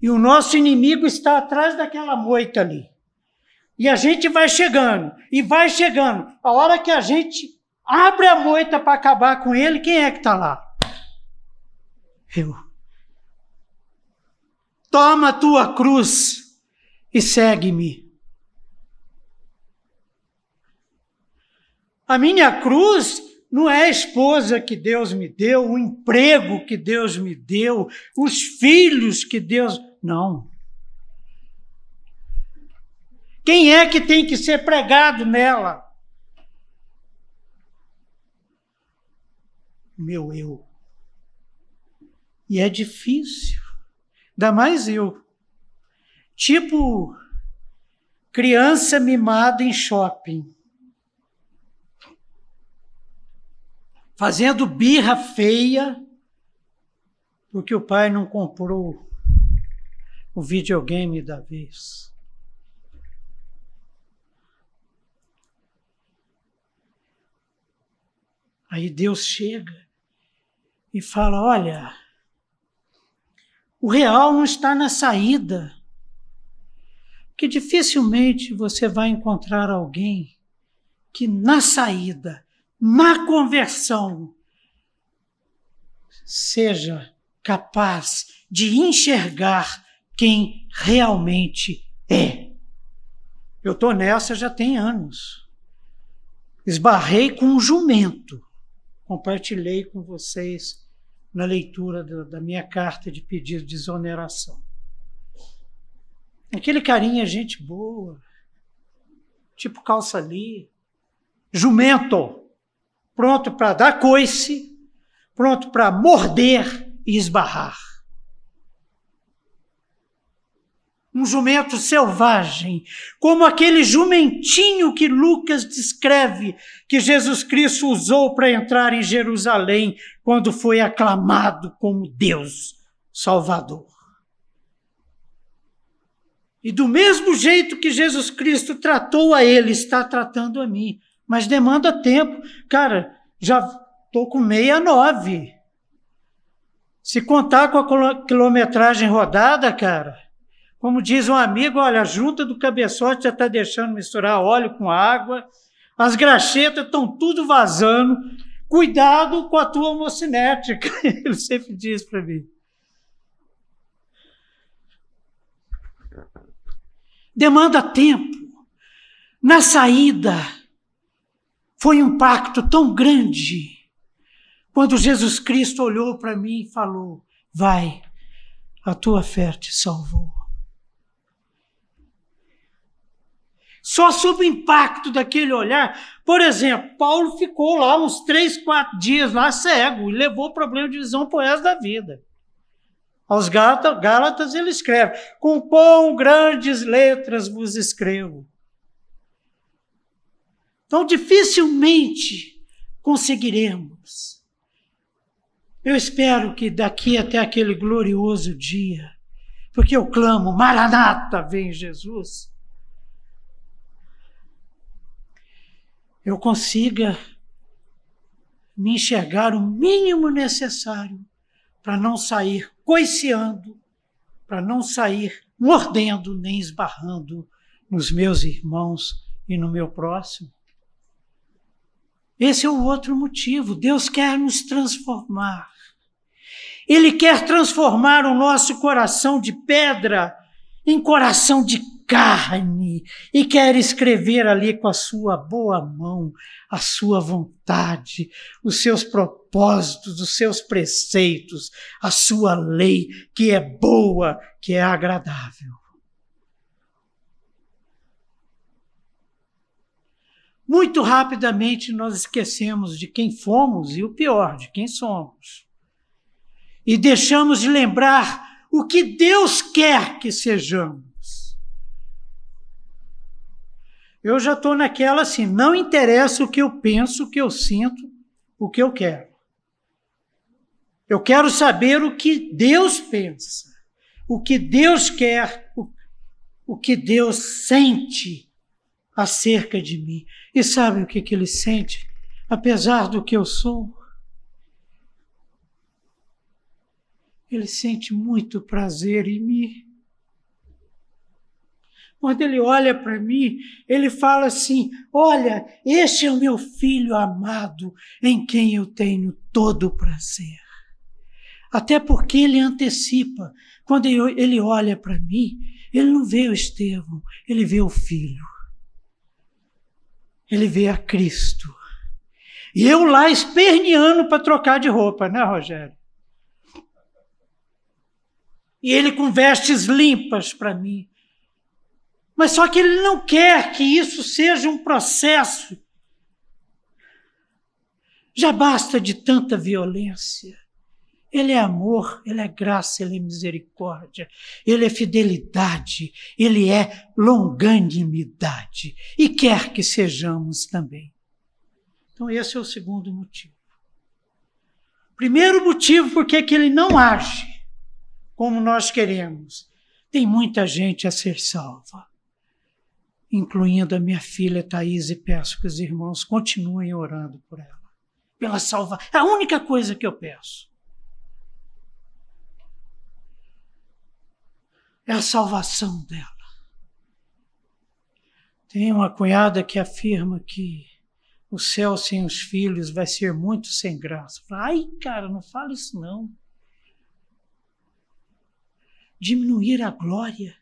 E o nosso inimigo está atrás daquela moita ali. E a gente vai chegando, e vai chegando. A hora que a gente abre a moita para acabar com ele, quem é que está lá? Eu. Toma a tua cruz e segue-me. A minha cruz não é a esposa que Deus me deu, o emprego que Deus me deu, os filhos que Deus. Não. Quem é que tem que ser pregado nela? Meu eu. E é difícil. Ainda mais eu. Tipo criança mimada em shopping. Fazendo birra feia, porque o pai não comprou o videogame da vez. Aí Deus chega e fala: Olha, o real não está na saída. Que dificilmente você vai encontrar alguém que na saída, na conversão, seja capaz de enxergar quem realmente é. Eu estou nessa já tem anos. Esbarrei com um jumento. Compartilhei com vocês na leitura do, da minha carta de pedido de exoneração. Aquele carinha gente boa, tipo calça ali, jumento, pronto para dar coice, pronto para morder e esbarrar. Um jumento selvagem, como aquele jumentinho que Lucas descreve que Jesus Cristo usou para entrar em Jerusalém quando foi aclamado como Deus Salvador. E do mesmo jeito que Jesus Cristo tratou a ele, está tratando a mim. Mas demanda tempo. Cara, já estou com meia nove. Se contar com a quilometragem rodada, cara, como diz um amigo, olha, a junta do cabeçote já está deixando misturar óleo com água, as graxetas estão tudo vazando. Cuidado com a tua homocinética, ele sempre diz para mim. Demanda tempo. Na saída, foi um pacto tão grande quando Jesus Cristo olhou para mim e falou: Vai, a tua fé te salvou. Só sob o impacto daquele olhar. Por exemplo, Paulo ficou lá uns três, quatro dias lá cego e levou o problema de visão para o resto da vida. Aos Gálatas, Gálatas ele escreve: Com quão grandes letras vos escrevo. Então, dificilmente conseguiremos. Eu espero que daqui até aquele glorioso dia, porque eu clamo, Maranata, vem Jesus eu consiga me enxergar o mínimo necessário para não sair coiceando, para não sair mordendo nem esbarrando nos meus irmãos e no meu próximo. Esse é o outro motivo. Deus quer nos transformar. Ele quer transformar o nosso coração de pedra em coração de carne e quer escrever ali com a sua boa mão a sua vontade, os seus propósitos, os seus preceitos, a sua lei, que é boa, que é agradável. Muito rapidamente nós esquecemos de quem fomos e o pior, de quem somos. E deixamos de lembrar o que Deus quer que sejamos. Eu já estou naquela assim, não interessa o que eu penso, o que eu sinto, o que eu quero. Eu quero saber o que Deus pensa, o que Deus quer, o, o que Deus sente acerca de mim. E sabe o que, que ele sente? Apesar do que eu sou, ele sente muito prazer em mim. Quando ele olha para mim, ele fala assim: Olha, este é o meu filho amado, em quem eu tenho todo o prazer. Até porque ele antecipa. Quando ele olha para mim, ele não vê o Estevão, ele vê o filho ele vê a Cristo. E eu lá esperneando para trocar de roupa, né, Rogério? E ele com vestes limpas para mim. Mas só que ele não quer que isso seja um processo. Já basta de tanta violência. Ele é amor, ele é graça, ele é misericórdia, ele é fidelidade, ele é longanimidade e quer que sejamos também. Então, esse é o segundo motivo. Primeiro motivo, porque que ele não age como nós queremos. Tem muita gente a ser salva, incluindo a minha filha Thaís, e peço que os irmãos continuem orando por ela, pela salvação. É a única coisa que eu peço é a salvação dela. Tem uma cunhada que afirma que o céu sem os filhos vai ser muito sem graça. Ai, cara, não fala isso não. Diminuir a glória,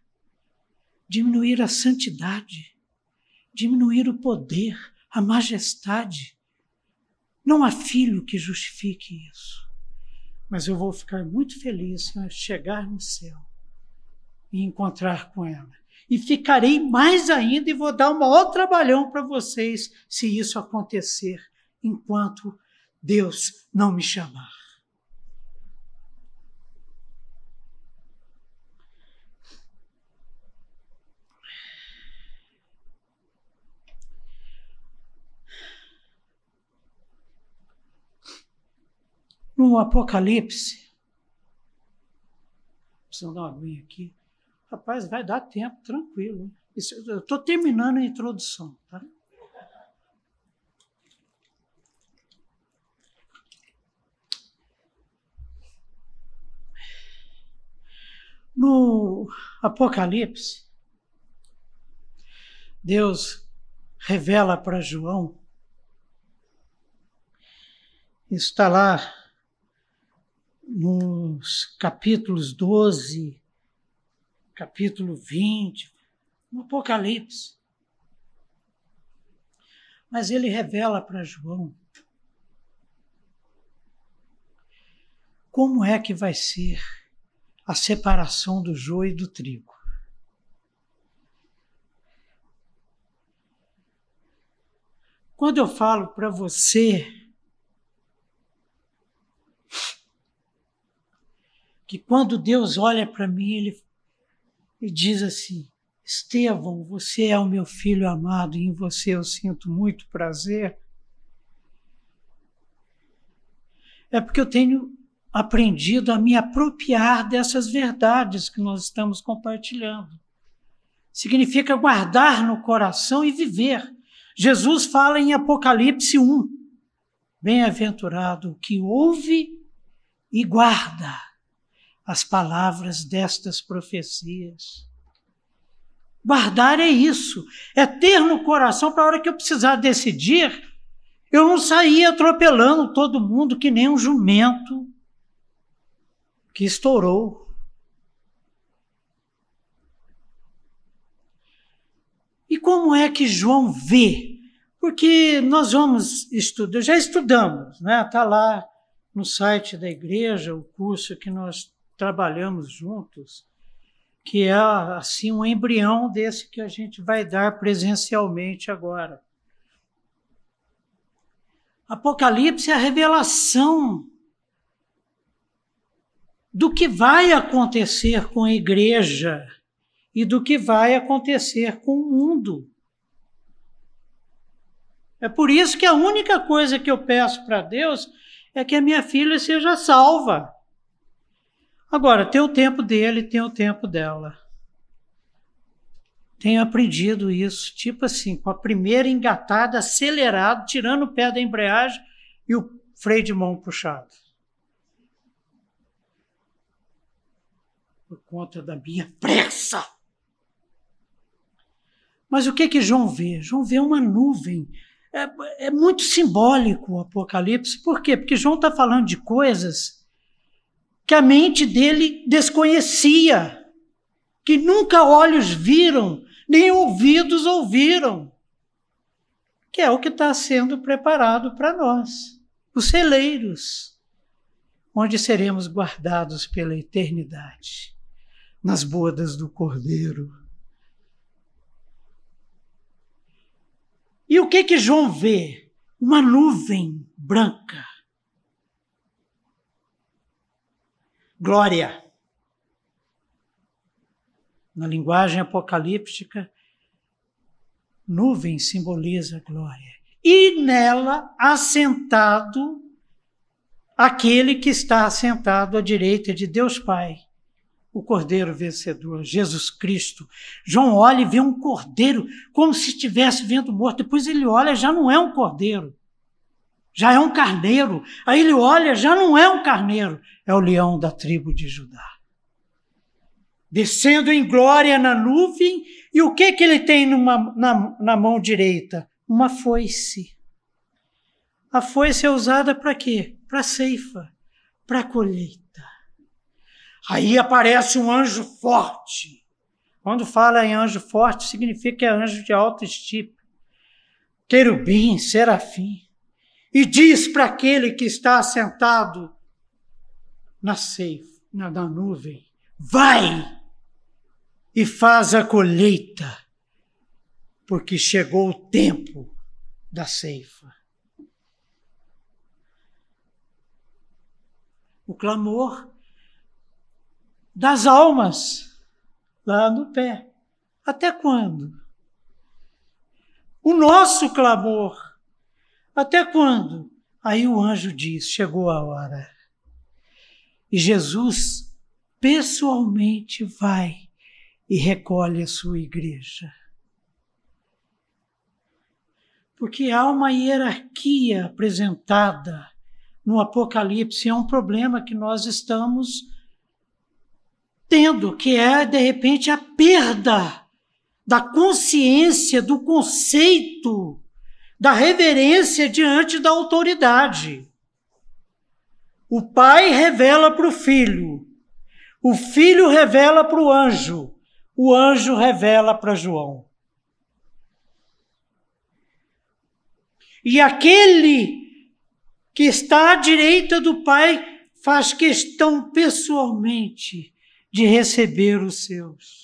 diminuir a santidade, diminuir o poder, a majestade. Não há filho que justifique isso. Mas eu vou ficar muito feliz se chegar no céu e encontrar com ela. E ficarei mais ainda e vou dar um maior trabalhão para vocês se isso acontecer enquanto Deus não me chamar. No Apocalipse, preciso dar uma aguinha aqui. Rapaz, vai dar tempo, tranquilo. Isso, eu estou terminando a introdução, tá? No Apocalipse, Deus revela para João, está lá nos capítulos 12 capítulo 20, no Apocalipse. Mas ele revela para João como é que vai ser a separação do joio e do trigo. Quando eu falo para você que quando Deus olha para mim, ele e diz assim: Estevão, você é o meu filho amado e em você eu sinto muito prazer. É porque eu tenho aprendido a me apropriar dessas verdades que nós estamos compartilhando. Significa guardar no coração e viver. Jesus fala em Apocalipse 1: Bem-aventurado o que ouve e guarda as palavras destas profecias. Guardar é isso, é ter no coração para a hora que eu precisar decidir, eu não sair atropelando todo mundo que nem um jumento que estourou. E como é que João vê? Porque nós vamos estudar, já estudamos, né? Está lá no site da igreja o curso que nós trabalhamos juntos, que é assim um embrião desse que a gente vai dar presencialmente agora. Apocalipse é a revelação do que vai acontecer com a igreja e do que vai acontecer com o mundo. É por isso que a única coisa que eu peço para Deus é que a minha filha seja salva. Agora, tem o tempo dele, tem o tempo dela. Tenho aprendido isso, tipo assim, com a primeira engatada, acelerado, tirando o pé da embreagem e o freio de mão puxado. Por conta da minha pressa. Mas o que que João vê? João vê uma nuvem. É, é muito simbólico o Apocalipse. Por quê? Porque João está falando de coisas que a mente dele desconhecia, que nunca olhos viram, nem ouvidos ouviram, que é o que está sendo preparado para nós, os celeiros, onde seremos guardados pela eternidade, nas bodas do Cordeiro. E o que que João vê? Uma nuvem branca. Glória. Na linguagem apocalíptica, nuvem simboliza glória. E nela, assentado, aquele que está assentado à direita de Deus Pai, o Cordeiro vencedor, Jesus Cristo. João olha e vê um cordeiro como se estivesse vendo morto. Depois ele olha, já não é um cordeiro, já é um carneiro. Aí ele olha, já não é um carneiro, é o leão da tribo de Judá. Descendo em glória na nuvem, e o que, que ele tem numa, na, na mão direita? Uma foice. A foice é usada para quê? Para ceifa, para colheita. Aí aparece um anjo forte. Quando fala em anjo forte, significa que é anjo de alto estípio. Querubim, serafim. E diz para aquele que está sentado na ceifa, na, na nuvem: Vai e faz a colheita, porque chegou o tempo da ceifa. O clamor das almas lá no pé. Até quando? O nosso clamor. Até quando? Aí o anjo diz: chegou a hora. E Jesus pessoalmente vai e recolhe a sua igreja. Porque há uma hierarquia apresentada no Apocalipse, é um problema que nós estamos tendo, que é, de repente, a perda da consciência, do conceito, da reverência diante da autoridade. O pai revela para o filho, o filho revela para o anjo, o anjo revela para João. E aquele que está à direita do pai faz questão pessoalmente de receber os seus.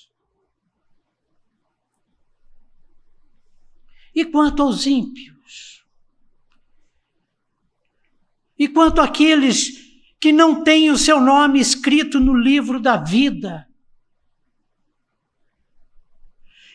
E quanto aos ímpios? E quanto àqueles que não têm o seu nome escrito no livro da vida?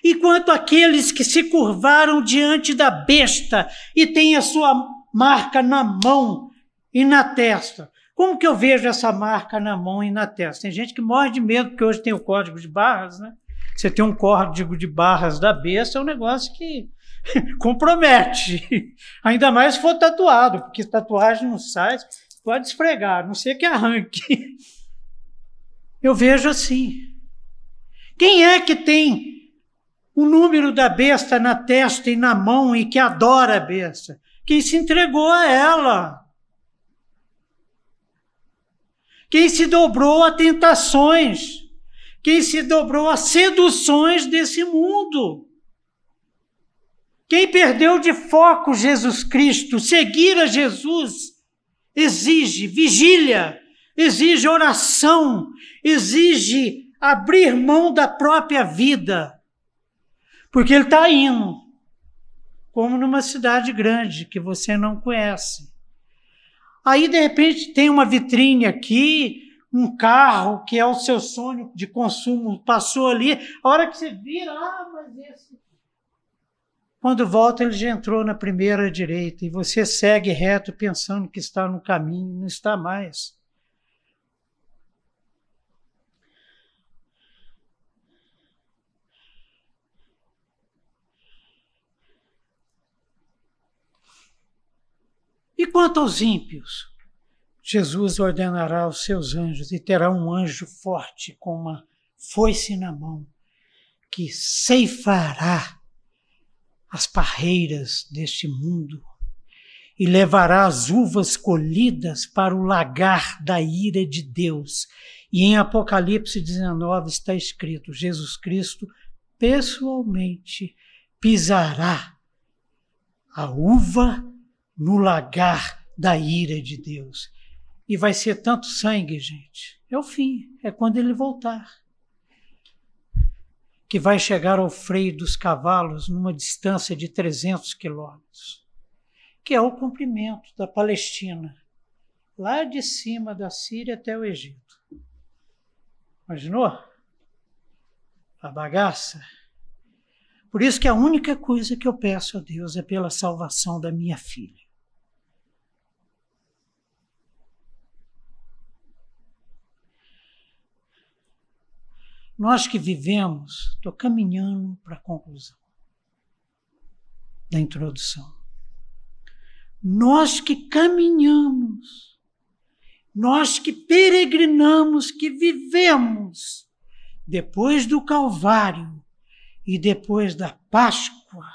E quanto àqueles que se curvaram diante da besta e têm a sua marca na mão e na testa? Como que eu vejo essa marca na mão e na testa? Tem gente que morre de medo, porque hoje tem o código de barras, né? Você tem um código de barras da besta, é um negócio que compromete. Ainda mais se for tatuado, porque tatuagem não sai, pode esfregar, não sei que arranque. Eu vejo assim. Quem é que tem o número da besta na testa e na mão e que adora a besta? Quem se entregou a ela. Quem se dobrou a tentações. Quem se dobrou a seduções desse mundo. Quem perdeu de foco Jesus Cristo, seguir a Jesus, exige vigília, exige oração, exige abrir mão da própria vida. Porque ele está indo, como numa cidade grande que você não conhece. Aí, de repente, tem uma vitrine aqui, um carro que é o seu sonho de consumo passou ali. A hora que você vira, ah, mas esse quando volta, ele já entrou na primeira direita e você segue reto pensando que está no caminho, não está mais. E quanto aos ímpios? Jesus ordenará aos seus anjos e terá um anjo forte com uma foice na mão que ceifará as parreiras deste mundo e levará as uvas colhidas para o lagar da ira de Deus. E em Apocalipse 19 está escrito: Jesus Cristo pessoalmente pisará a uva no lagar da ira de Deus. E vai ser tanto sangue, gente. É o fim, é quando ele voltar que vai chegar ao freio dos cavalos numa distância de 300 quilômetros, que é o comprimento da Palestina, lá de cima da Síria até o Egito. Imaginou? A bagaça. Por isso que a única coisa que eu peço a Deus é pela salvação da minha filha. Nós que vivemos, estou caminhando para a conclusão da introdução. Nós que caminhamos, nós que peregrinamos, que vivemos depois do Calvário e depois da Páscoa,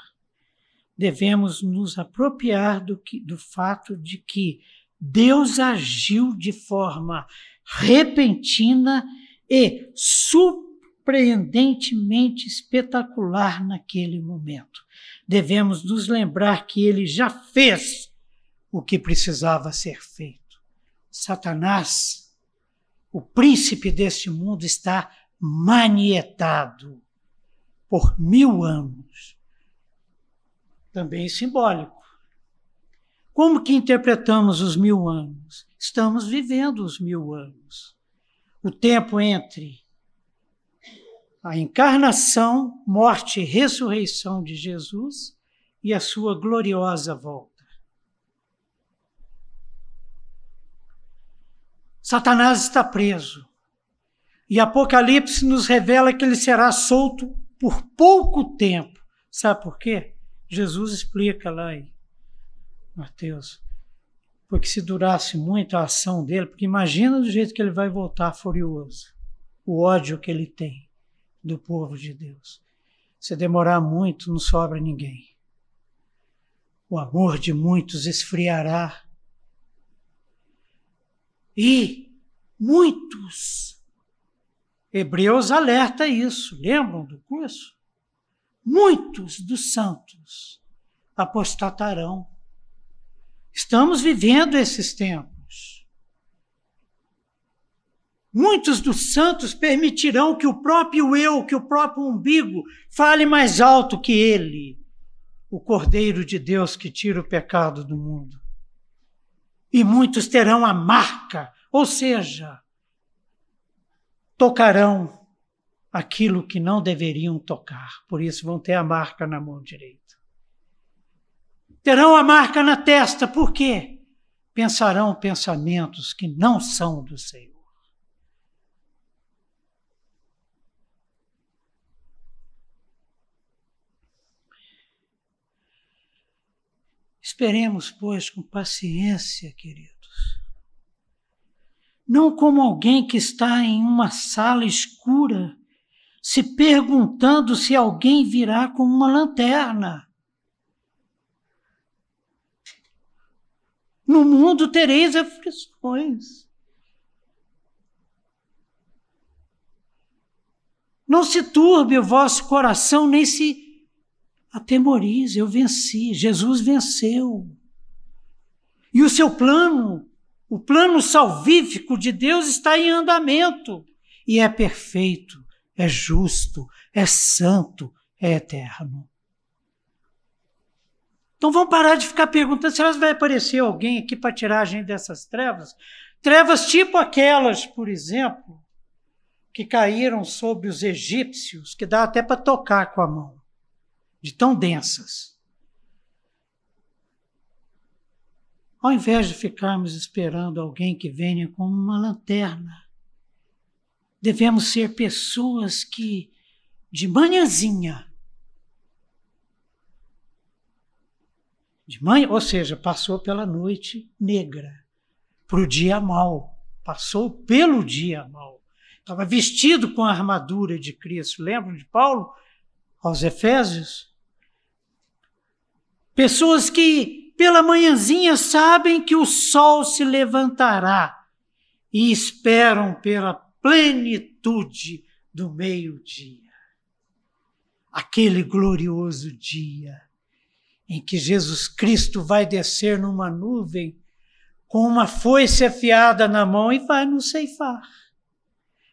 devemos nos apropriar do, que, do fato de que Deus agiu de forma repentina e super surpreendentemente espetacular naquele momento. Devemos nos lembrar que ele já fez o que precisava ser feito. Satanás, o príncipe deste mundo, está manietado por mil anos. Também simbólico. Como que interpretamos os mil anos? Estamos vivendo os mil anos. O tempo entre a encarnação, morte e ressurreição de Jesus e a sua gloriosa volta. Satanás está preso. E Apocalipse nos revela que ele será solto por pouco tempo. Sabe por quê? Jesus explica lá em Mateus. Porque se durasse muito a ação dele, porque imagina do jeito que ele vai voltar furioso, o ódio que ele tem do povo de Deus. Se demorar muito, não sobra ninguém. O amor de muitos esfriará. E muitos. Hebreus alerta isso. Lembram do curso? Muitos dos santos apostatarão. Estamos vivendo esses tempos. Muitos dos santos permitirão que o próprio eu, que o próprio umbigo, fale mais alto que ele, o Cordeiro de Deus que tira o pecado do mundo. E muitos terão a marca, ou seja, tocarão aquilo que não deveriam tocar, por isso vão ter a marca na mão direita. Terão a marca na testa, por quê? Pensarão pensamentos que não são do Senhor. Esperemos, pois, com paciência, queridos. Não como alguém que está em uma sala escura, se perguntando se alguém virá com uma lanterna. No mundo tereis aflições. Não se turbe o vosso coração, nem se atemorize. Eu venci, Jesus venceu. E o seu plano, o plano salvífico de Deus está em andamento e é perfeito, é justo, é santo, é eterno. Então vamos parar de ficar perguntando se vai aparecer alguém aqui para tirar a gente dessas trevas. Trevas tipo aquelas, por exemplo, que caíram sobre os egípcios, que dá até para tocar com a mão, de tão densas. Ao invés de ficarmos esperando alguém que venha com uma lanterna, devemos ser pessoas que, de manhãzinha, de manhã, ou seja, passou pela noite negra, para o dia mau, passou pelo dia mau estava vestido com a armadura de Cristo. Lembram de Paulo aos Efésios? Pessoas que pela manhãzinha sabem que o sol se levantará e esperam pela plenitude do meio-dia. Aquele glorioso dia em que Jesus Cristo vai descer numa nuvem com uma foice afiada na mão e vai nos ceifar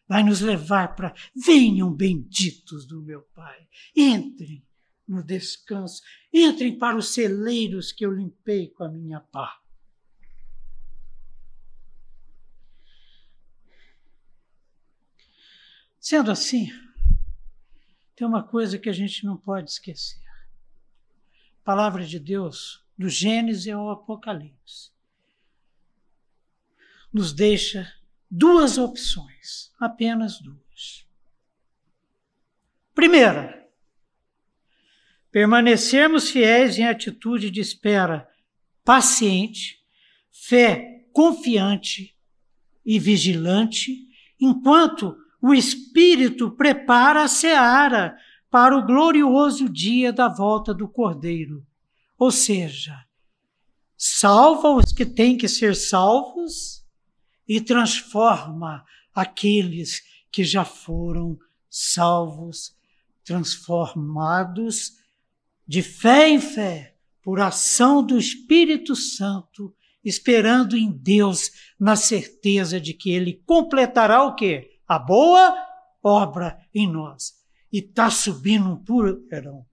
vai nos levar para. Venham benditos do meu Pai, entrem no descanso, entrem para os celeiros que eu limpei com a minha pá. Sendo assim, tem uma coisa que a gente não pode esquecer. A palavra de Deus, do Gênesis ao Apocalipse, nos deixa duas opções, apenas duas. Primeira, permanecermos fiéis em atitude de espera paciente, fé confiante e vigilante, enquanto o Espírito prepara a seara para o glorioso dia da volta do Cordeiro. Ou seja, salva os que têm que ser salvos e transforma aqueles que já foram salvos, transformados de fé em fé, por ação do Espírito Santo, esperando em Deus, na certeza de que Ele completará o quê? A boa obra em nós. E está subindo um poeirão.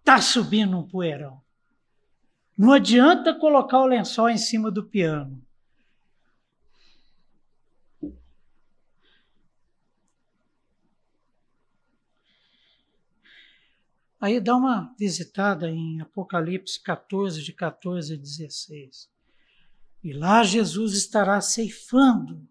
Está subindo um poeirão. Não adianta colocar o lençol em cima do piano. Aí dá uma visitada em Apocalipse 14, de 14 a 16. E lá Jesus estará ceifando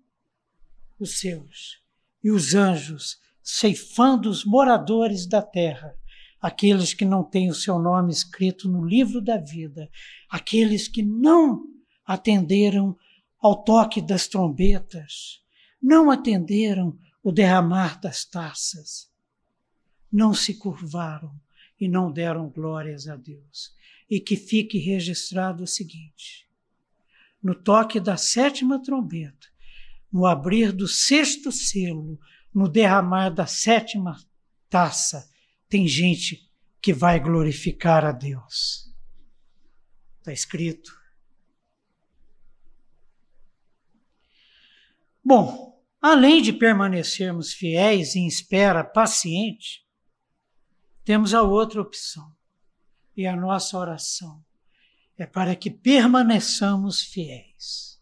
os seus, e os anjos ceifando os moradores da terra, aqueles que não têm o seu nome escrito no livro da vida, aqueles que não atenderam ao toque das trombetas, não atenderam o derramar das taças, não se curvaram e não deram glórias a Deus. E que fique registrado o seguinte: no toque da sétima trombeta, no abrir do sexto selo, no derramar da sétima taça, tem gente que vai glorificar a Deus. Está escrito. Bom, além de permanecermos fiéis em espera paciente, temos a outra opção. E a nossa oração é para que permaneçamos fiéis,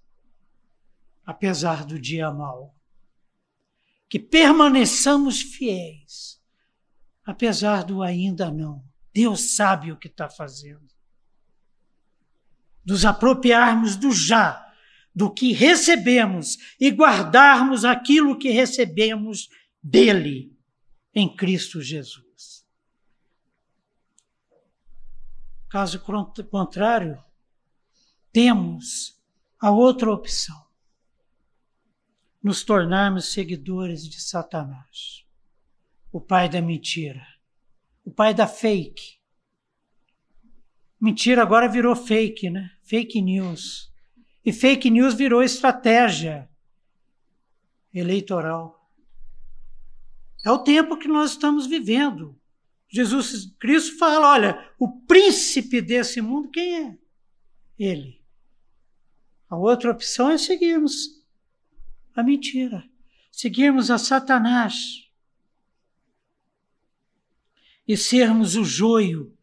apesar do dia mau. Que permaneçamos fiéis, apesar do ainda não. Deus sabe o que está fazendo. Nos apropriarmos do já, do que recebemos e guardarmos aquilo que recebemos dele em Cristo Jesus. Caso contrário, temos a outra opção: nos tornarmos seguidores de Satanás, o pai da mentira, o pai da fake. Mentira agora virou fake, né? Fake news. E fake news virou estratégia eleitoral. É o tempo que nós estamos vivendo. Jesus Cristo fala: olha, o príncipe desse mundo, quem é? Ele. A outra opção é seguirmos a mentira, seguirmos a Satanás e sermos o joio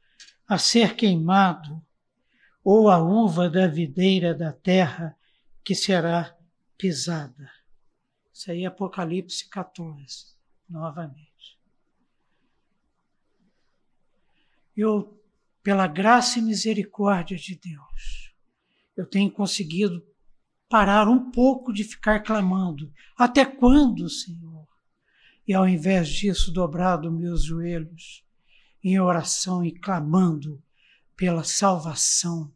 a ser queimado ou a uva da videira da terra que será pisada. Isso aí é Apocalipse 14, novamente. Eu, pela graça e misericórdia de Deus, eu tenho conseguido parar um pouco de ficar clamando. Até quando, Senhor? E ao invés disso, dobrado meus joelhos em oração e clamando pela salvação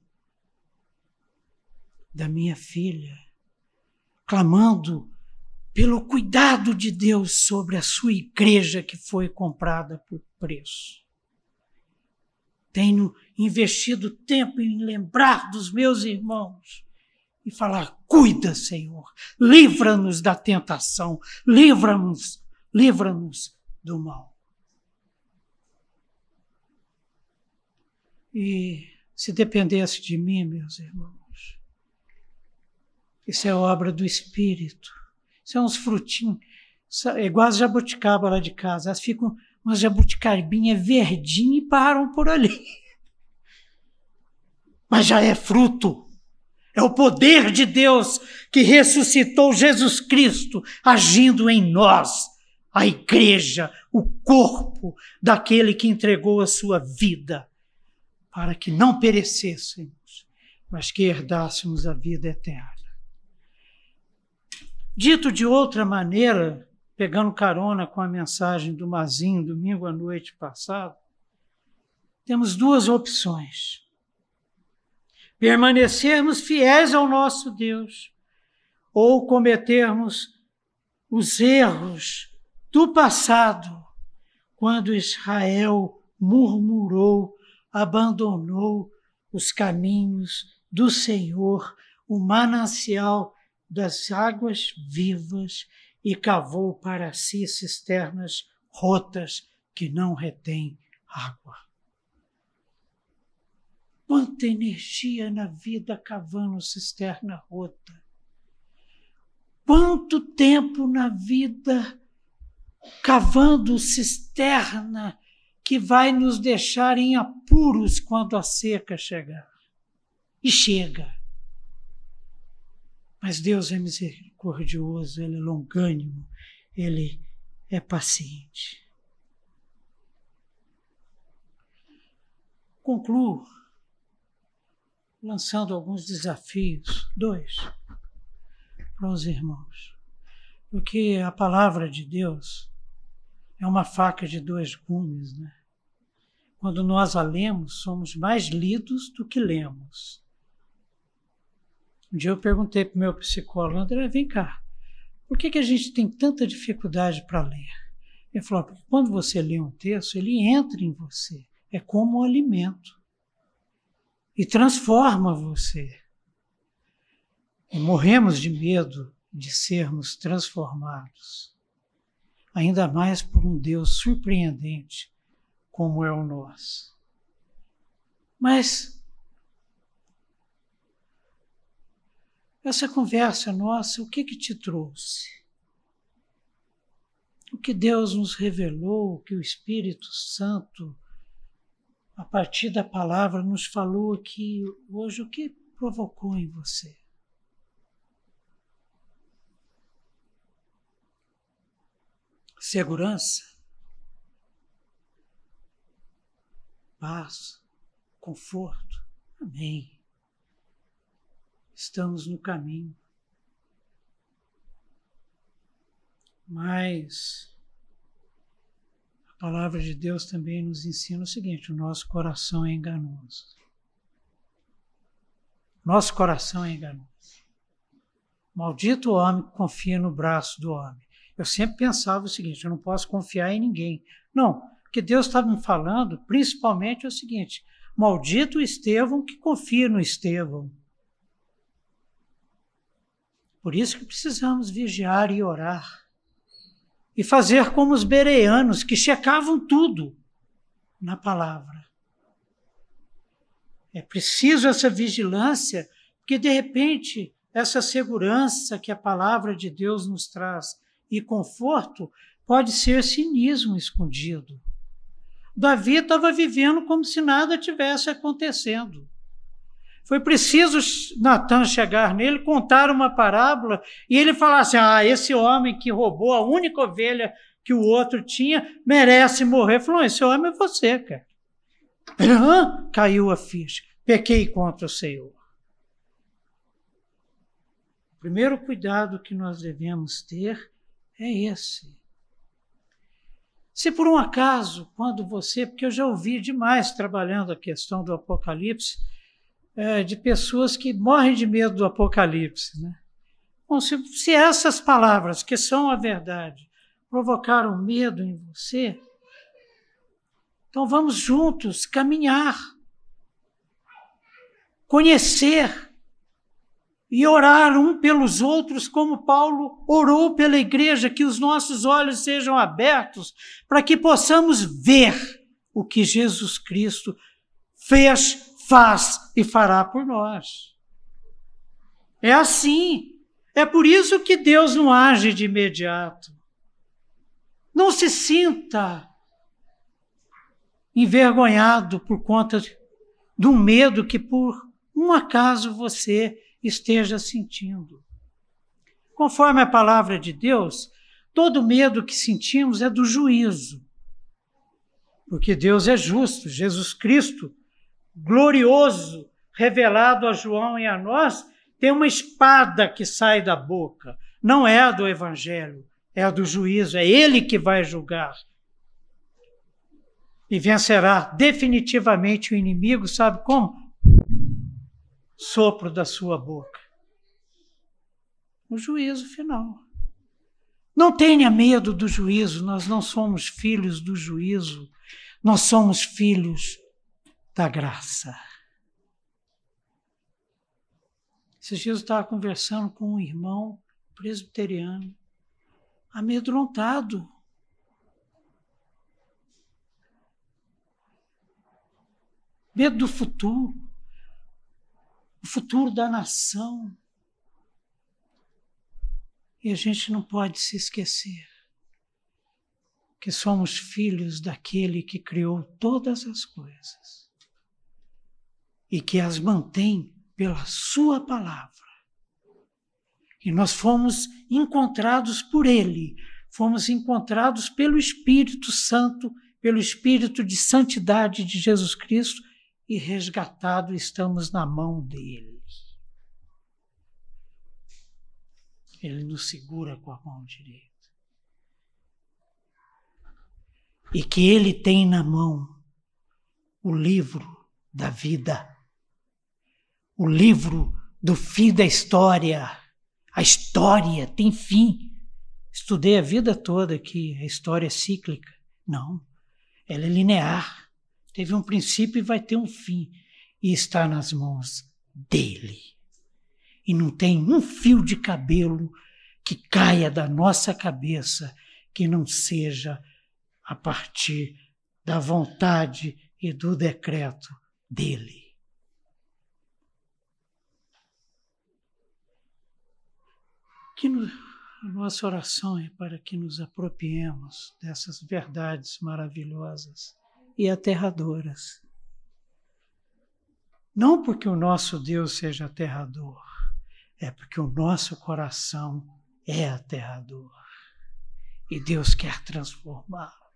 da minha filha, clamando pelo cuidado de Deus sobre a sua igreja que foi comprada por preço. Tenho investido tempo em lembrar dos meus irmãos e falar: cuida, Senhor, livra-nos da tentação, livra-nos, livra-nos do mal. E se dependesse de mim, meus irmãos, isso é obra do Espírito. Isso é uns frutinhos, é igual as jabuticaba lá de casa. Elas ficam umas jabuticabinhas verdinhas e param por ali. Mas já é fruto. É o poder de Deus que ressuscitou Jesus Cristo agindo em nós, a igreja, o corpo daquele que entregou a sua vida para que não perecêssemos, mas que herdássemos a vida eterna. Dito de outra maneira, pegando carona com a mensagem do Mazinho domingo à noite passado, temos duas opções. Permanecermos fiéis ao nosso Deus ou cometermos os erros do passado, quando Israel murmurou, abandonou os caminhos do Senhor, o manancial das águas vivas e cavou para si cisternas rotas que não retêm água. Quanta energia na vida cavando cisterna rota. Quanto tempo na vida cavando cisterna que vai nos deixar em apuros quando a seca chegar. E chega. Mas Deus é misericordioso, Ele é longânimo, Ele é paciente. Concluo lançando alguns desafios, dois, para os irmãos. Porque a palavra de Deus é uma faca de dois gumes, né? Quando nós a lemos, somos mais lidos do que lemos. Um dia eu perguntei para o meu psicólogo, André, vem cá, por que, que a gente tem tanta dificuldade para ler? Ele falou, porque quando você lê um texto, ele entra em você, é como um alimento e transforma você. E morremos de medo de sermos transformados, ainda mais por um Deus surpreendente como é o nosso. Mas essa conversa nossa, o que que te trouxe? O que Deus nos revelou, o que o Espírito Santo, a partir da palavra, nos falou aqui hoje, o que provocou em você? Segurança, paz, conforto. Amém estamos no caminho. Mas A palavra de Deus também nos ensina o seguinte: o nosso coração é enganoso. Nosso coração é enganoso. Maldito o homem que confia no braço do homem. Eu sempre pensava o seguinte: eu não posso confiar em ninguém. Não, o que Deus estava me falando, principalmente, é o seguinte: maldito o Estevão que confia no Estevão. Por isso que precisamos vigiar e orar. E fazer como os bereanos, que checavam tudo na palavra. É preciso essa vigilância, porque de repente essa segurança que a palavra de Deus nos traz e conforto pode ser cinismo escondido. Davi estava vivendo como se nada tivesse acontecendo. Foi preciso Natan chegar nele, contar uma parábola e ele falar assim: Ah, esse homem que roubou a única ovelha que o outro tinha merece morrer. Falou: Esse homem é você, cara. Ah, caiu a ficha. Pequei contra o Senhor. O primeiro cuidado que nós devemos ter é esse. Se por um acaso, quando você, porque eu já ouvi demais trabalhando a questão do Apocalipse, é, de pessoas que morrem de medo do Apocalipse. Né? Bom, se, se essas palavras, que são a verdade, provocaram medo em você, então vamos juntos caminhar, conhecer e orar um pelos outros, como Paulo orou pela igreja, que os nossos olhos sejam abertos para que possamos ver o que Jesus Cristo fez faz e fará por nós. É assim. É por isso que Deus não age de imediato. Não se sinta envergonhado por conta do medo que por um acaso você esteja sentindo. Conforme a palavra de Deus, todo medo que sentimos é do juízo. Porque Deus é justo, Jesus Cristo glorioso revelado a João e a nós, tem uma espada que sai da boca. Não é a do evangelho, é a do juízo, é ele que vai julgar. E vencerá definitivamente o inimigo, sabe como? Sopro da sua boca. O juízo final. Não tenha medo do juízo, nós não somos filhos do juízo, nós somos filhos da graça. Esses dias eu estava conversando com um irmão presbiteriano, amedrontado. Medo do futuro, o futuro da nação. E a gente não pode se esquecer que somos filhos daquele que criou todas as coisas e que as mantém pela Sua palavra. E nós fomos encontrados por Ele, fomos encontrados pelo Espírito Santo, pelo Espírito de santidade de Jesus Cristo e resgatados estamos na mão dele. Ele nos segura com a mão direita. E que ele tem na mão o livro da vida o livro do fim da história. A história tem fim. Estudei a vida toda aqui, a história é cíclica. Não, ela é linear. Teve um princípio e vai ter um fim. E está nas mãos dele. E não tem um fio de cabelo que caia da nossa cabeça que não seja a partir da vontade e do decreto dele. Que no, nossa oração é para que nos apropriemos dessas verdades maravilhosas e aterradoras. Não porque o nosso Deus seja aterrador, é porque o nosso coração é aterrador. E Deus quer transformá-lo.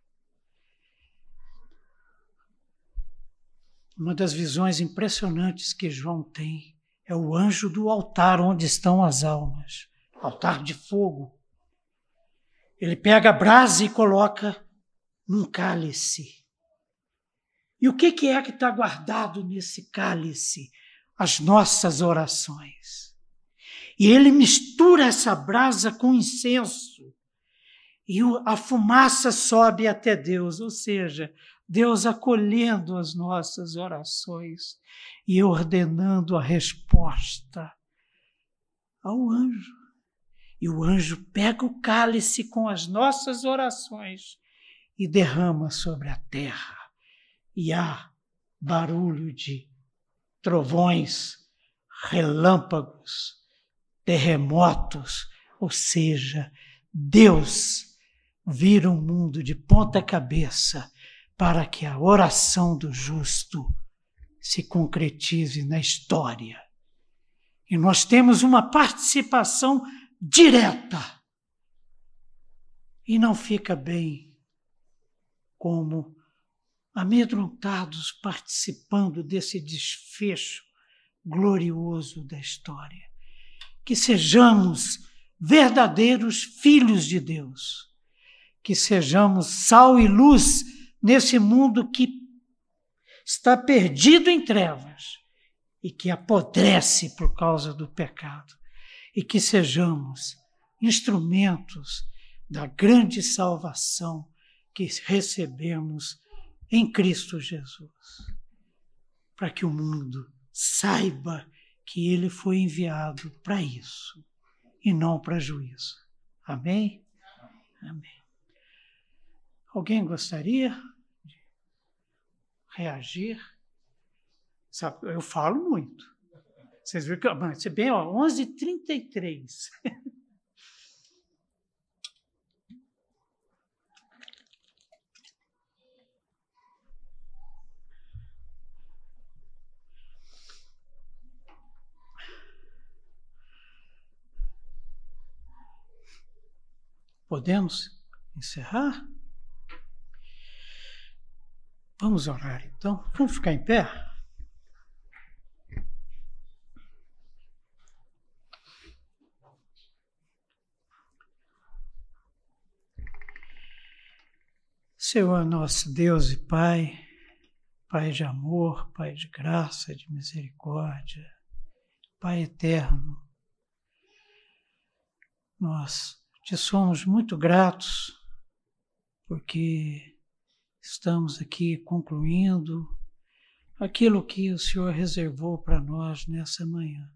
Uma das visões impressionantes que João tem é o anjo do altar onde estão as almas altar de fogo. Ele pega a brasa e coloca num cálice. E o que, é que está guardado nesse cálice? As nossas orações. E ele mistura essa brasa com incenso. E a fumaça sobe até Deus, ou seja, Deus acolhendo as nossas orações e ordenando a resposta ao anjo. E o anjo pega o cálice com as nossas orações e derrama sobre a terra. E há barulho de trovões, relâmpagos, terremotos, ou seja, Deus vira o mundo de ponta cabeça para que a oração do justo se concretize na história. E nós temos uma participação direta. E não fica bem como amedrontados participando desse desfecho glorioso da história. Que sejamos verdadeiros filhos de Deus, que sejamos sal e luz nesse mundo que está perdido em trevas e que apodrece por causa do pecado, e que sejamos instrumentos da grande salvação que recebemos em Cristo Jesus, para que o mundo saiba que ele foi enviado para isso e não para juízo. Amém? Amém. Alguém gostaria de reagir? Sabe, eu falo muito. Vocês viram que você bem, ó, 11h33. Podemos encerrar? Vamos orar então. Vamos ficar em pé? Senhor nosso Deus e Pai, Pai de amor, Pai de graça, de misericórdia, Pai eterno, nós te somos muito gratos porque estamos aqui concluindo aquilo que o Senhor reservou para nós nessa manhã.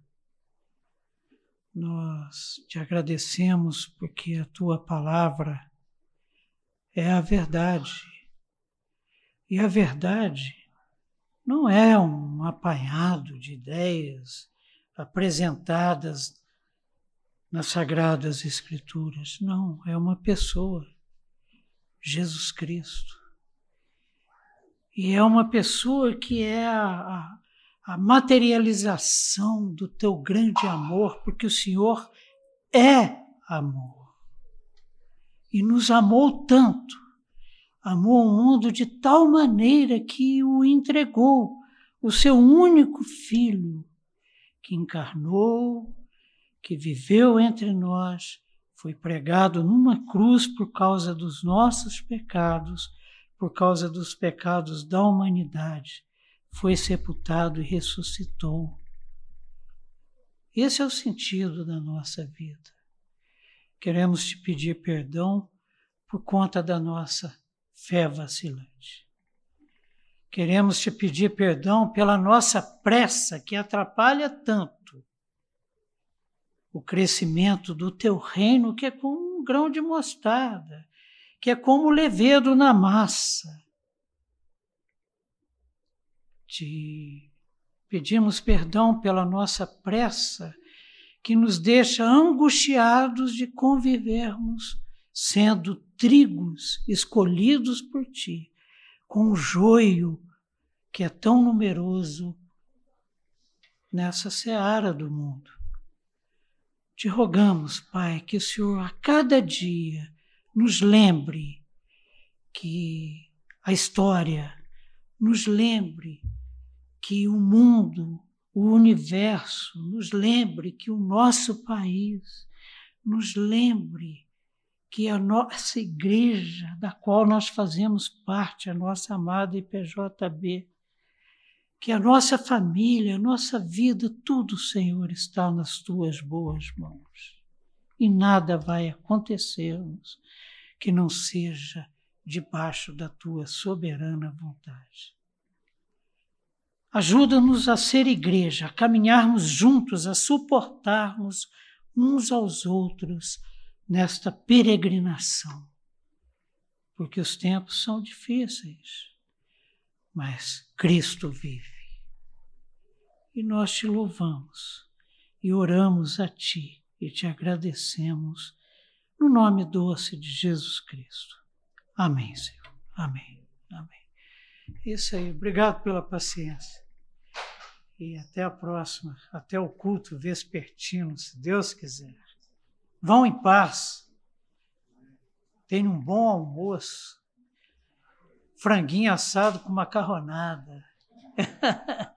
Nós te agradecemos porque a tua palavra é a verdade. E a verdade não é um apanhado de ideias apresentadas nas Sagradas Escrituras. Não, é uma pessoa, Jesus Cristo. E é uma pessoa que é a, a, materialização do teu grande amor, porque o Senhor é amor. E nos amou tanto, amou o mundo de tal maneira que o entregou, o seu único filho, que encarnou, que viveu entre nós, foi pregado numa cruz por causa dos nossos pecados, por causa dos pecados da humanidade, foi sepultado e ressuscitou. Esse é o sentido da nossa vida. Queremos te pedir perdão por conta da nossa fé vacilante. Queremos te pedir perdão pela nossa pressa que atrapalha tanto o crescimento do teu reino, que é como um grão de mostarda, que é como levedo na massa. Te pedimos perdão pela nossa pressa, que nos deixa angustiados de convivermos, sendo trigos escolhidos por ti, com o joio que é tão numeroso nessa seara do mundo. Te rogamos, Pai, que o Senhor a cada dia nos lembre que a história, nos lembre que o mundo, o universo, nos lembre que o nosso país, nos lembre que a nossa igreja, da qual nós fazemos parte, a nossa amada IPJB, que a nossa família, a nossa vida, tudo, Senhor, está nas tuas boas mãos. E nada vai acontecermos que não seja debaixo da tua soberana vontade. Ajuda-nos a ser igreja, a caminharmos juntos, a suportarmos uns aos outros nesta peregrinação. Porque os tempos são difíceis, mas Cristo vive. E nós te louvamos e oramos a Ti e te agradecemos no nome doce de Jesus Cristo. Amém, Senhor. Amém. Amém. Isso aí. Obrigado pela paciência. E até a próxima, até o culto vespertino, se Deus quiser. Vão em paz. Tenham um bom almoço. Franguinho assado com macarronada.